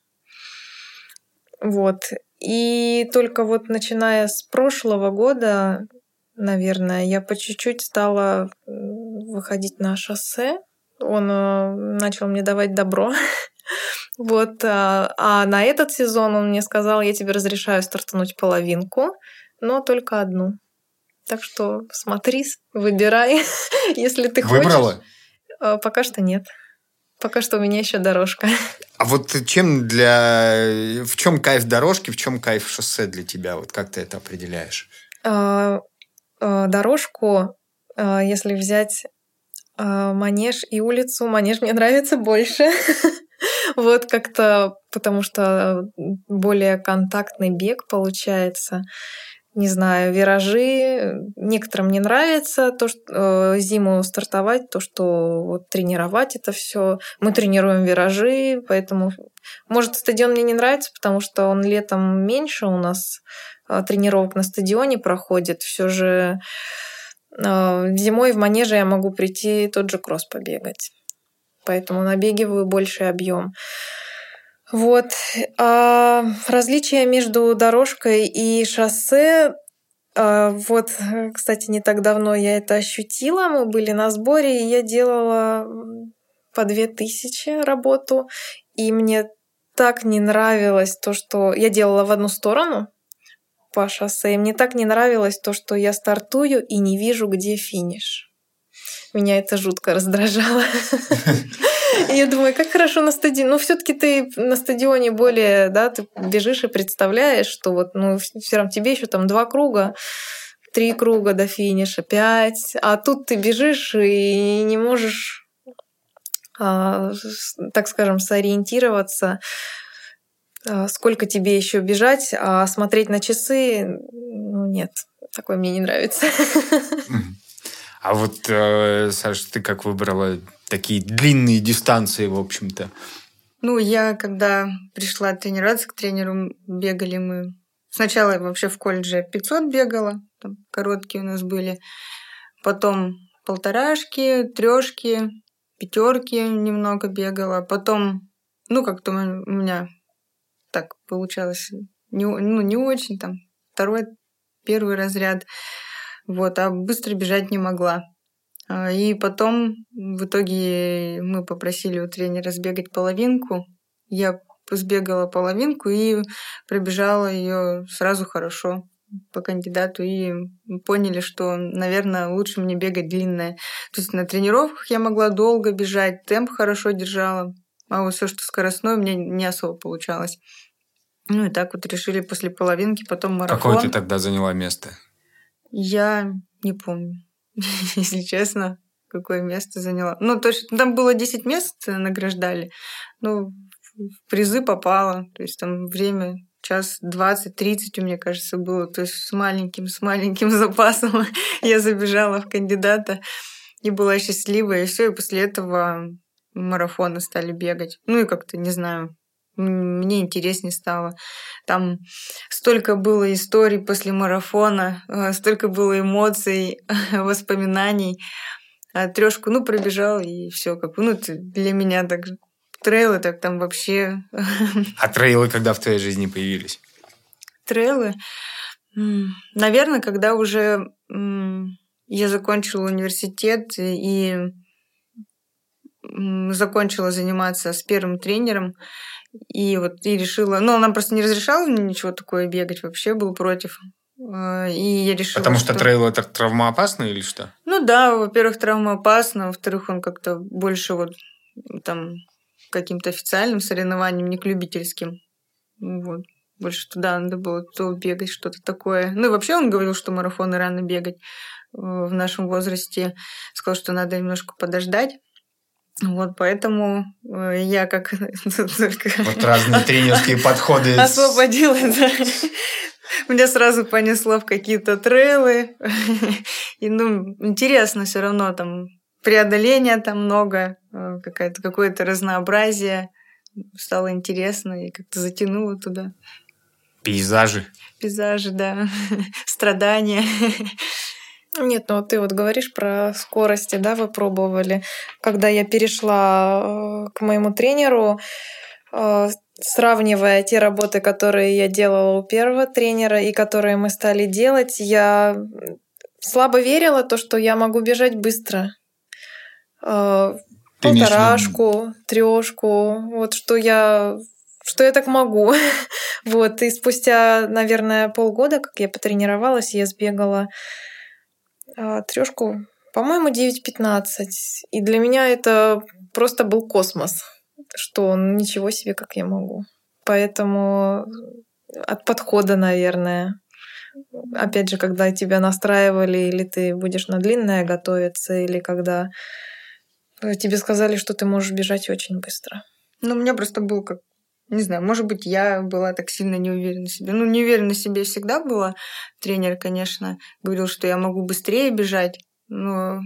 [SPEAKER 1] Вот. И только вот начиная с прошлого года, наверное, я по чуть-чуть стала выходить на шоссе. Он э, начал мне давать добро. [LAUGHS] Вот. А, а на этот сезон он мне сказал, я тебе разрешаю стартануть половинку но только одну. Так что смотри, выбирай, [LAUGHS] если ты хочешь. Выбрала? А, пока что нет. Пока что у меня еще дорожка. [LAUGHS]
[SPEAKER 3] А вот чем для... В чем кайф дорожки, в чем кайф шоссе для тебя? Вот как ты это определяешь?
[SPEAKER 1] А, а, дорожку, если взять манеж и улицу, манеж мне нравится больше. [LAUGHS] Вот как-то, потому что более контактный бег получается не знаю, виражи. Некоторым не нравится то, что э, зиму стартовать, то, что вот тренировать это все. Мы тренируем виражи, поэтому, может, стадион мне не нравится, потому что он летом меньше у нас э, тренировок на стадионе проходит. Все же э, зимой в манеже я могу прийти тот же кросс побегать. поэтому набегиваю больший объем. Вот. А различия между дорожкой и шоссе а, вот, кстати, не так давно я это ощутила. Мы были на сборе, и я делала по две тысячи работу. И мне так не нравилось то, что я делала в одну сторону по шоссе. И мне так не нравилось то, что я стартую и не вижу, где финиш. Меня это жутко раздражало. [LAUGHS] [LAUGHS] Я думаю, как хорошо на стадионе. Ну, все-таки ты на стадионе более, да, ты бежишь и представляешь, что вот, ну, все равно тебе еще там два круга, три круга до финиша, пять. А тут ты бежишь и не можешь, а, так скажем, сориентироваться, а, сколько тебе еще бежать, а смотреть на часы, ну, нет, такое мне не нравится. [LAUGHS]
[SPEAKER 3] А вот, э, Саша, ты как выбрала такие длинные дистанции, в общем-то?
[SPEAKER 2] Ну, я когда пришла тренироваться к тренеру, бегали мы... Сначала вообще в колледже 500 бегала, там короткие у нас были. Потом полторашки, трешки, пятерки немного бегала. Потом, ну, как-то у меня так получалось, не, ну, не очень, там, второй, первый разряд. Вот, а быстро бежать не могла. А, и потом в итоге мы попросили у тренера сбегать половинку. Я сбегала половинку и пробежала ее сразу хорошо по кандидату и поняли, что, наверное, лучше мне бегать длинное. То есть на тренировках я могла долго бежать, темп хорошо держала, а вот все, что скоростное, мне не особо получалось. Ну и так вот решили после половинки, потом марафон.
[SPEAKER 3] Какое ты тогда заняла место?
[SPEAKER 2] Я не помню. [LAUGHS] если честно, какое место заняла. Ну, то есть там было 10 мест награждали. Ну, в призы попала. То есть там время час 20-30, у меня кажется, было. То есть с маленьким, с маленьким [LAUGHS] запасом [LAUGHS] я забежала в кандидата и была счастлива. И все, и после этого марафоны стали бегать. Ну и как-то, не знаю, мне интереснее стало. Там столько было историй после марафона, э, столько было эмоций, [LAUGHS] воспоминаний. А трешку, ну, пробежал, и все как ну, для меня так трейлы, так там вообще... [LAUGHS]
[SPEAKER 3] А трейлы когда в твоей жизни появились?
[SPEAKER 2] Трейлы? Наверное, когда уже я закончила университет и закончила заниматься с первым тренером, и вот и решила... Ну, она просто не разрешала мне ничего такое бегать, вообще был против. А, и я решила,
[SPEAKER 3] Потому что, что трейл это травмоопасно или что?
[SPEAKER 2] Ну да, во-первых, травмоопасно, во-вторых, он как-то больше вот там каким-то официальным соревнованием, не к любительским. Вот. Больше туда надо было то бегать, что-то такое. Ну и вообще он говорил, что марафоны рано бегать э, в нашем возрасте. Сказал, что надо немножко подождать. Вот поэтому э, я как [LAUGHS]
[SPEAKER 3] Вот разные тренерские подходы.
[SPEAKER 2] Освободилась, да. Меня сразу понесло в какие-то трейлы. И, ну, интересно все равно там преодоления там много, э, какое-то какое-то разнообразие. Стало интересно и как-то затянуло туда.
[SPEAKER 3] Пейзажи.
[SPEAKER 2] Пейзажи, да. [LAUGHS] Страдания.
[SPEAKER 1] Нет, ну ты вот говоришь про скорости, да, вы пробовали. Когда я перешла э, к моему тренеру, э, сравнивая те работы, которые я делала у первого тренера и которые мы стали делать, я слабо верила то, что я могу бежать быстро. Э, полторашку, трешку, вот что я что я так могу. [LAUGHS] вот, и спустя, наверное, полгода, как я потренировалась, я сбегала а, трешку, по-моему, 9.15. И для меня это просто был космос, что ничего себе, как я могу. Поэтому от подхода, наверное. Опять же, когда тебя настраивали, или ты будешь на длинное готовиться, или когда тебе сказали, что ты можешь бежать очень быстро.
[SPEAKER 2] Ну, у меня просто был как не знаю, может быть, я была так сильно не уверена в себе. Ну, не уверена в себе всегда была. Тренер, конечно, говорил, что я могу быстрее бежать, но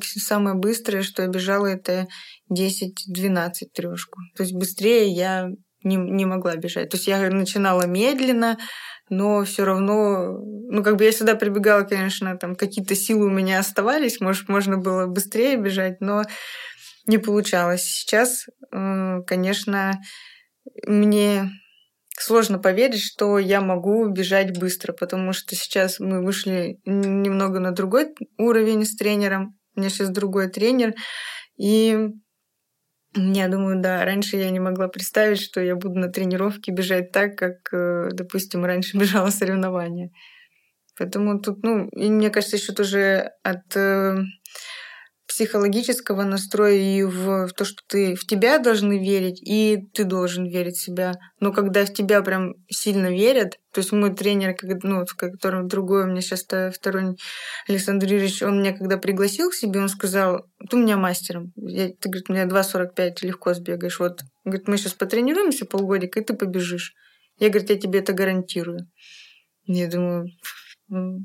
[SPEAKER 2] самое быстрое, что я бежала, это 10-12 трешку. То есть быстрее я не, не могла бежать. То есть я начинала медленно, но все равно, ну, как бы я сюда прибегала, конечно, там какие-то силы у меня оставались, может, можно было быстрее бежать, но не получалось. Сейчас, э, конечно, мне сложно поверить, что я могу бежать быстро, потому что сейчас мы вышли немного на другой уровень с тренером. У меня сейчас другой тренер. И я думаю, да, раньше я не могла представить, что я буду на тренировке бежать так, как, э, допустим, раньше [LAUGHS] бежала соревнования. Поэтому тут, ну, и мне кажется, еще тоже от э, психологического настроя и в, то, что ты в тебя должны верить, и ты должен верить в себя. Но когда в тебя прям сильно верят, то есть мой тренер, ну, в котором другой у меня сейчас второй Александр Юрьевич, он меня когда пригласил к себе, он сказал, ты у меня мастером. Я, ты, говорит, у меня 2,45 легко сбегаешь. Вот, говорит, мы сейчас потренируемся полгодика, и ты побежишь. Я, говорит, я тебе это гарантирую. Я думаю,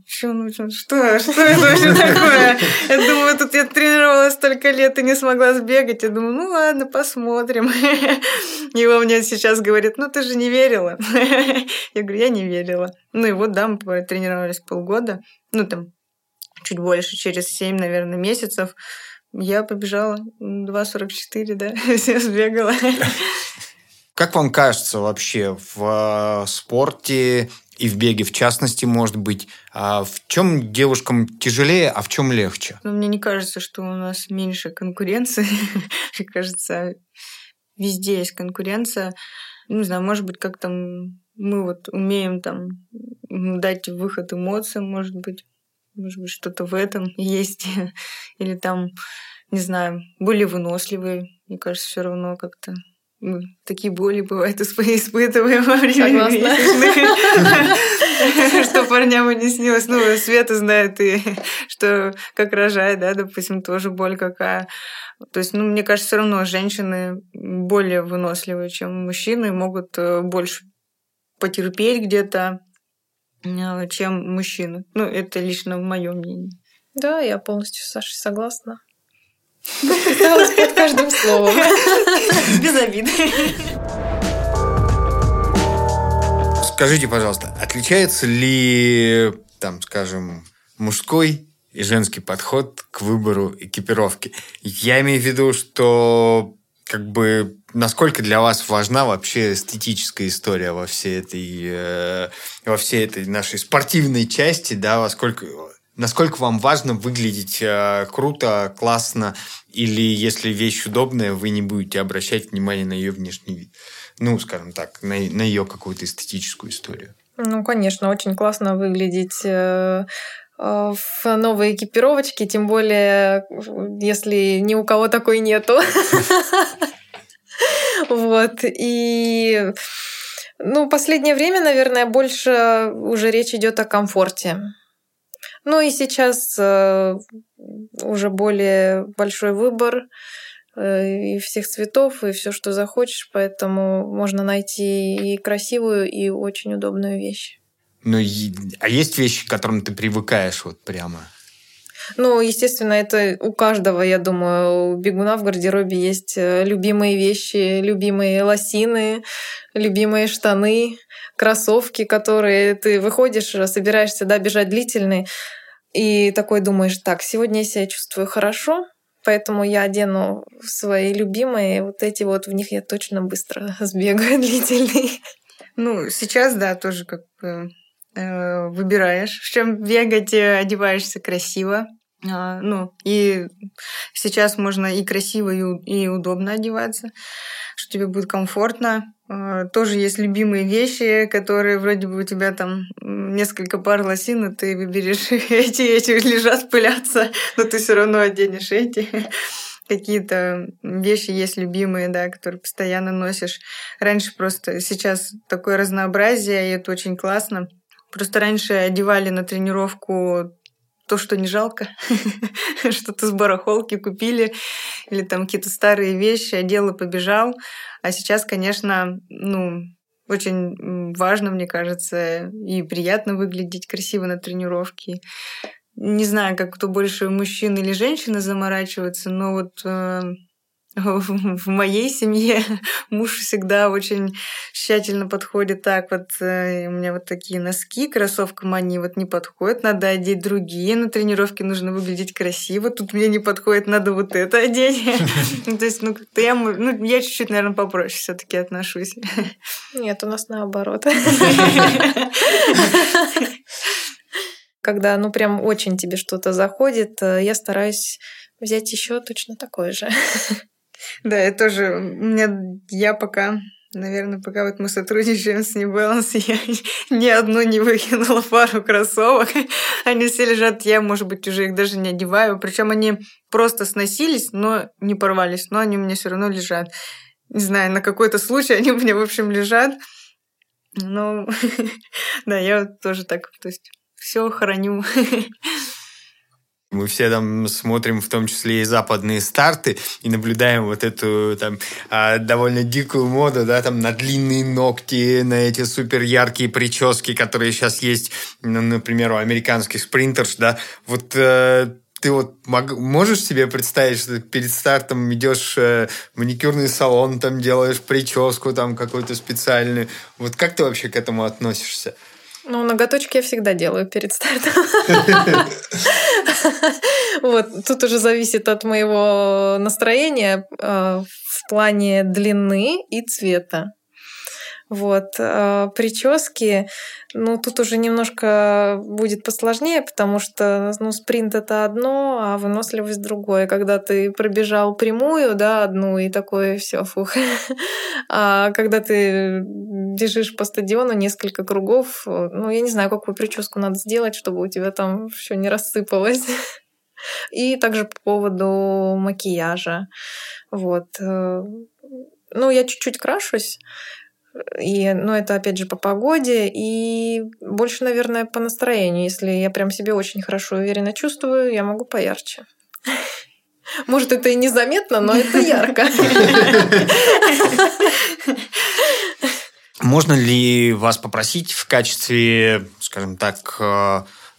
[SPEAKER 2] что, ну, что, что это вообще такое? Я думаю, тут я тренировалась столько лет и не смогла сбегать. Я думаю, ну ладно, посмотрим. И он мне сейчас говорит, ну ты же не верила. Я говорю, я не верила. Ну и вот, да, мы тренировались полгода. Ну там чуть больше, через 7, наверное, месяцев. Я побежала 2.44, да, [LAUGHS] все сбегала.
[SPEAKER 3] Как вам кажется вообще в э, спорте и в беге в частности, может быть. А в чем девушкам тяжелее, а в чем легче?
[SPEAKER 2] Ну, мне не кажется, что у нас меньше конкуренции. [LAUGHS] мне кажется, везде есть конкуренция. Ну, не знаю, может быть, как там мы вот умеем там дать выход эмоциям, может быть. Может быть, что-то в этом [LAUGHS] есть. Или там, не знаю, более выносливые. Мне кажется, все равно как-то ну, такие боли бывают испытываем во время [LAUGHS] Что парням и не снилось. Ну, Света знает, и что как рожает, да, допустим, тоже боль какая. То есть, ну, мне кажется, все равно женщины более выносливые, чем мужчины, могут э, больше потерпеть где-то, э, чем мужчины. Ну, это лично в моем мнении.
[SPEAKER 1] Да, я полностью с Сашей согласна. [LAUGHS] Подписалась под каждым словом.
[SPEAKER 2] Без обид.
[SPEAKER 3] Скажите, пожалуйста, отличается ли, там, скажем, мужской и женский подход к выбору экипировки? Я имею в виду, что как бы насколько для вас важна вообще эстетическая история во всей этой э, во всей этой нашей спортивной части, да, во сколько Насколько вам важно выглядеть э, круто, классно, или если вещь удобная, вы не будете обращать внимание на ее внешний вид? Ну, скажем так, на, на ее какую-то эстетическую историю.
[SPEAKER 1] Ну, конечно, очень классно выглядеть э, э, в новой экипировочке, тем более, если ни у кого такой нету. [LAUGHS] Вот. И ну, последнее время, наверное, больше уже речь идет о комфорте. Ну и сейчас э, уже более большой выбор э, и всех цветов, и все, что захочешь, поэтому можно найти и красивую, и очень удобную вещь.
[SPEAKER 3] Ну, а есть вещи, к которым ты привыкаешь вот прямо?
[SPEAKER 1] Ну, естественно, это у каждого, я думаю, у бегуна в гардеробе есть э, любимые вещи, любимые лосины, любимые штаны, кроссовки, которые ты выходишь, собираешься да, бежать длительный, и такой думаешь, так, сегодня я себя чувствую хорошо, поэтому я одену свои любимые, вот эти вот, в них я точно быстро [LAUGHS] сбегаю длительный.
[SPEAKER 2] Ну, сейчас, да, тоже как бы э, выбираешь, в чем бегать, э, одеваешься красиво. А, ну, и сейчас можно и красиво, и, удобно одеваться, что тебе будет комфортно. А, тоже есть любимые вещи, которые вроде бы у тебя там несколько пар лосин, и ты выберешь [LAUGHS] эти, эти лежат, пылятся, но ты все равно оденешь эти. [LAUGHS] Какие-то вещи есть любимые, да, которые постоянно носишь. Раньше просто сейчас такое разнообразие, и это очень классно. Просто раньше одевали на тренировку то, что не жалко, [LAUGHS] что-то с барахолки купили, или там какие-то старые вещи, одел и побежал. А сейчас, конечно, ну, очень важно, мне кажется, и приятно выглядеть красиво на тренировке. Не знаю, как кто больше, мужчина или женщина заморачивается, но вот э, в моей семье [LAUGHS] муж всегда очень тщательно подходит так вот. Э, у меня вот такие носки кроссовкам, они вот не подходят, надо одеть другие. На тренировке нужно выглядеть красиво. Тут мне не подходит, надо вот это одеть. [LAUGHS] То есть, ну, как-то я, ну, я чуть-чуть, наверное, попроще все таки отношусь.
[SPEAKER 1] Нет, у нас наоборот. [LAUGHS] Когда, ну, прям очень тебе что-то заходит, э, я стараюсь взять еще точно такое же.
[SPEAKER 2] Да, я тоже, у меня, я пока Наверное, пока вот мы сотрудничаем с New Balance, [LAUGHS] я ни одну не выкинула пару кроссовок. Они все лежат, я, может быть, уже их даже не одеваю. Причем они просто сносились, но не порвались, но они у меня все равно лежат. Не знаю, на какой-то случай они у меня, в общем, лежат. Ну, [LAUGHS] да, я тоже так, то есть все храню. [LAUGHS]
[SPEAKER 3] Мы все там смотрим, в том числе и западные старты, и наблюдаем вот эту там а, довольно дикую моду, да, там на длинные ногти, на эти супер яркие прически, которые сейчас есть, ну, например, у американских спринтерш, да. Вот э, ты вот можешь себе представить, что перед стартом идешь э, в маникюрный салон, там делаешь прическу там какую-то специальную. Вот как ты вообще к этому относишься?
[SPEAKER 1] Ну, ноготочки я всегда делаю перед стартом. Вот, тут уже зависит от моего настроения э, в плане длины и цвета. Вот. А прически, ну, тут уже немножко будет посложнее, потому что, ну, спринт это одно, а выносливость другое. Когда ты пробежал прямую, да, одну, и такое все, фух. [LAUGHS] А когда ты бежишь по стадиону несколько кругов, ну, я не знаю, какую прическу надо сделать, чтобы у тебя там все не рассыпалось. [LAUGHS] И также по поводу макияжа. Вот. Э, ну, я чуть-чуть крашусь, и, ну, это опять же по погоде и больше, наверное, по настроению. Если я прям себе очень хорошо и уверенно чувствую, я могу поярче. Может, это и незаметно, но это ярко.
[SPEAKER 3] Можно ли вас попросить в качестве, скажем так,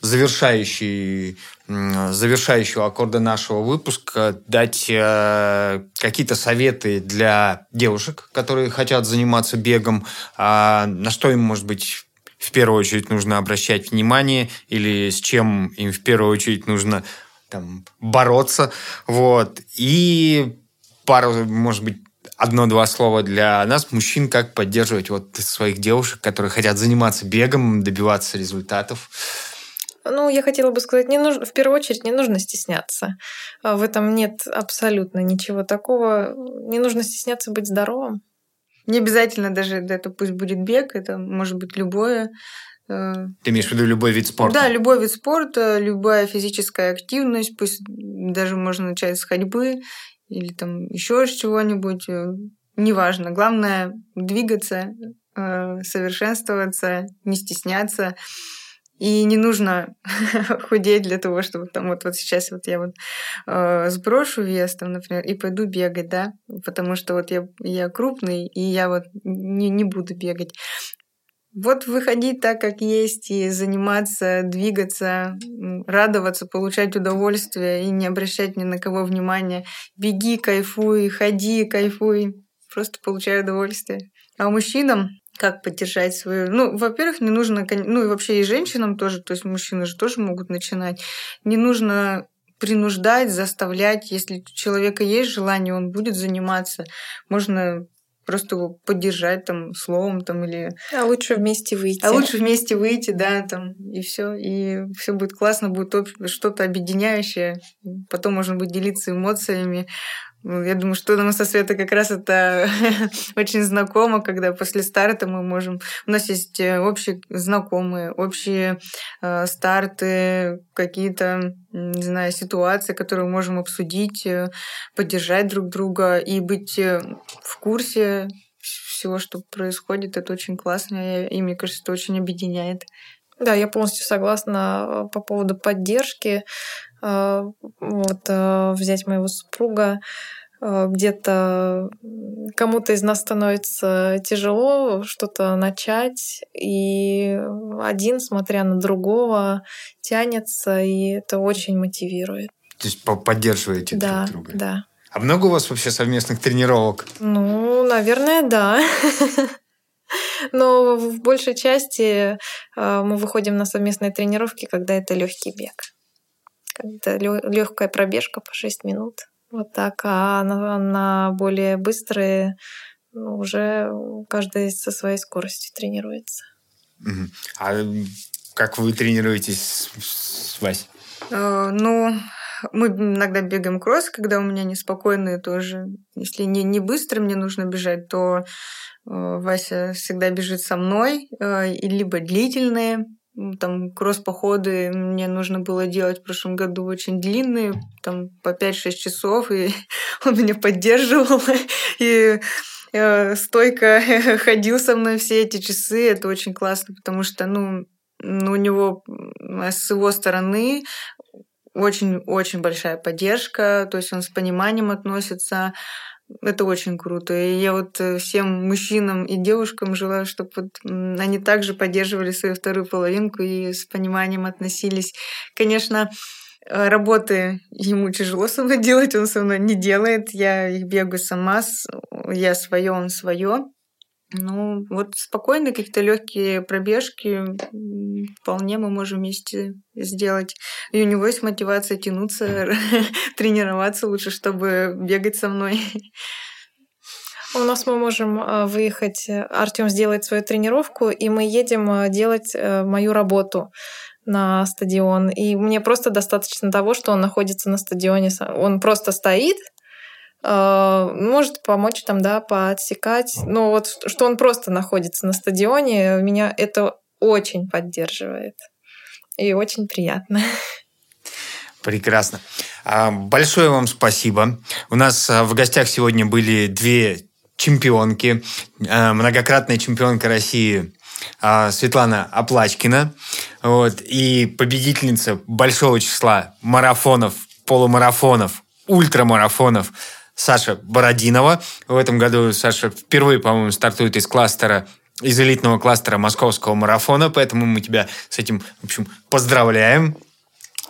[SPEAKER 3] завершающей завершающего аккорда нашего выпуска дать э, какие-то советы для девушек, которые хотят заниматься бегом, э, на что им, может быть, в первую очередь нужно обращать внимание или с чем им в первую очередь нужно там, бороться. Вот. И пару, может быть, одно-два слова для нас, мужчин, как поддерживать вот своих девушек, которые хотят заниматься бегом, добиваться результатов.
[SPEAKER 1] Ну, я хотела бы сказать, не нужно, в первую очередь не нужно стесняться. А, в этом нет абсолютно ничего такого. Не нужно стесняться быть здоровым.
[SPEAKER 2] Не обязательно даже это пусть будет бег, это может быть любое.
[SPEAKER 3] Э, Ты имеешь в виду любой вид спорта?
[SPEAKER 2] Да, любой вид спорта, любая физическая активность, пусть даже можно начать с ходьбы или там еще с чего-нибудь, э, неважно. Главное двигаться, э, совершенствоваться, не стесняться. И не нужно [LAUGHS] худеть для того, чтобы там вот, вот сейчас вот я вот э, сброшу вес, там, например, и пойду бегать, да, потому что вот я, я крупный, и я вот не, не буду бегать. Вот выходить так, как есть, и заниматься, двигаться, радоваться, получать удовольствие и не обращать ни на кого внимания. Беги, кайфуй, ходи, кайфуй, просто получай удовольствие. А мужчинам как поддержать свою... Ну, во-первых, не нужно... Ну, и вообще и женщинам тоже, то есть мужчины же тоже могут начинать. Не нужно принуждать, заставлять. Если у человека есть желание, он будет заниматься. Можно просто его поддержать там словом там или
[SPEAKER 1] а лучше вместе выйти
[SPEAKER 2] а лучше вместе выйти да там и все и все будет классно будет что-то объединяющее потом можно будет делиться эмоциями я думаю, что нам со Светой как раз это [LAUGHS] очень знакомо, когда после старта мы можем... У нас есть э, общие знакомые, общие э, старты, какие-то, не знаю, ситуации, которые мы можем обсудить, э, поддержать друг друга и быть э, в курсе всего, что происходит. Это очень классно, и мне кажется, это очень объединяет.
[SPEAKER 1] Да, я полностью согласна по поводу поддержки. А, вот а, взять моего супруга, а, где-то кому-то из нас становится тяжело что-то начать, и один, смотря на другого, тянется, и это очень мотивирует.
[SPEAKER 3] То есть поддерживаете
[SPEAKER 1] да,
[SPEAKER 3] друг друга?
[SPEAKER 1] Да,
[SPEAKER 3] А много у вас вообще совместных тренировок?
[SPEAKER 1] Ну, наверное, да. [LAUGHS] Но в большей части э, мы выходим на совместные тренировки, когда это легкий бег. Когда легкая пробежка по 6 минут. Вот так. А на, на более быстрые ну, уже каждый со своей скоростью тренируется.
[SPEAKER 3] А как вы тренируетесь с Васей?
[SPEAKER 2] Э, ну, мы иногда бегаем кросс, когда у меня неспокойные тоже. Если не, не быстро мне нужно бежать, то э, Вася всегда бежит со мной, э, и либо длительные, там кросс-походы мне нужно было делать в прошлом году очень длинные, там по 5-6 часов, и [LAUGHS] он меня поддерживал, [LAUGHS] и э, стойко [LAUGHS] ходил со мной все эти часы. Это очень классно, потому что, ну, у него с его стороны очень-очень большая поддержка, то есть он с пониманием относится. Это очень круто. И я вот э, всем мужчинам и девушкам желаю, чтобы вот они также поддерживали свою вторую половинку и с пониманием относились. Конечно, э, работы ему тяжело со мной [LAUGHS] делать, он со мной не делает. Я их бегаю сама, я свое, он свое. Ну, вот спокойные какие-то легкие пробежки вполне мы можем вместе сделать. И у него есть мотивация тянуться, [LAUGHS] тренироваться лучше, чтобы бегать со мной.
[SPEAKER 1] У нас мы можем а, выехать, э, Артем сделает свою тренировку, и мы едем а, делать э, мою работу на стадион. И мне просто достаточно того, что он находится на стадионе. Он просто стоит, может помочь там, да, поотсекать. Но вот что он просто находится на стадионе, меня это очень поддерживает. И очень приятно.
[SPEAKER 3] Прекрасно. А, большое вам спасибо. У нас а, в гостях сегодня были две чемпионки. Многократная чемпионка России Светлана Оплачкина вот, и победительница большого числа марафонов, полумарафонов, ультрамарафонов Саша Бородинова. В этом году Саша впервые, по-моему, стартует из кластера из элитного кластера московского марафона, поэтому мы тебя с этим, в общем, поздравляем.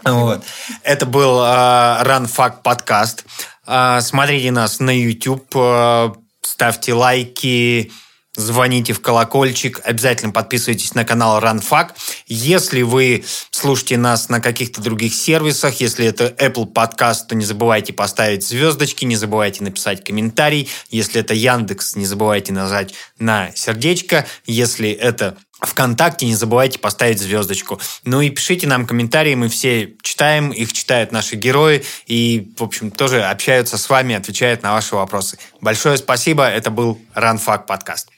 [SPEAKER 3] Вот. Это был э, Run Fuck подкаст. Э, смотрите нас на YouTube, э, ставьте лайки, звоните в колокольчик, обязательно подписывайтесь на канал RunFact. Если вы слушаете нас на каких-то других сервисах, если это Apple Podcast, то не забывайте поставить звездочки, не забывайте написать комментарий. Если это Яндекс, не забывайте нажать на сердечко. Если это ВКонтакте, не забывайте поставить звездочку. Ну и пишите нам комментарии, мы все читаем, их читают наши герои и, в общем, тоже общаются с вами, отвечают на ваши вопросы. Большое спасибо, это был RunFact подкаст.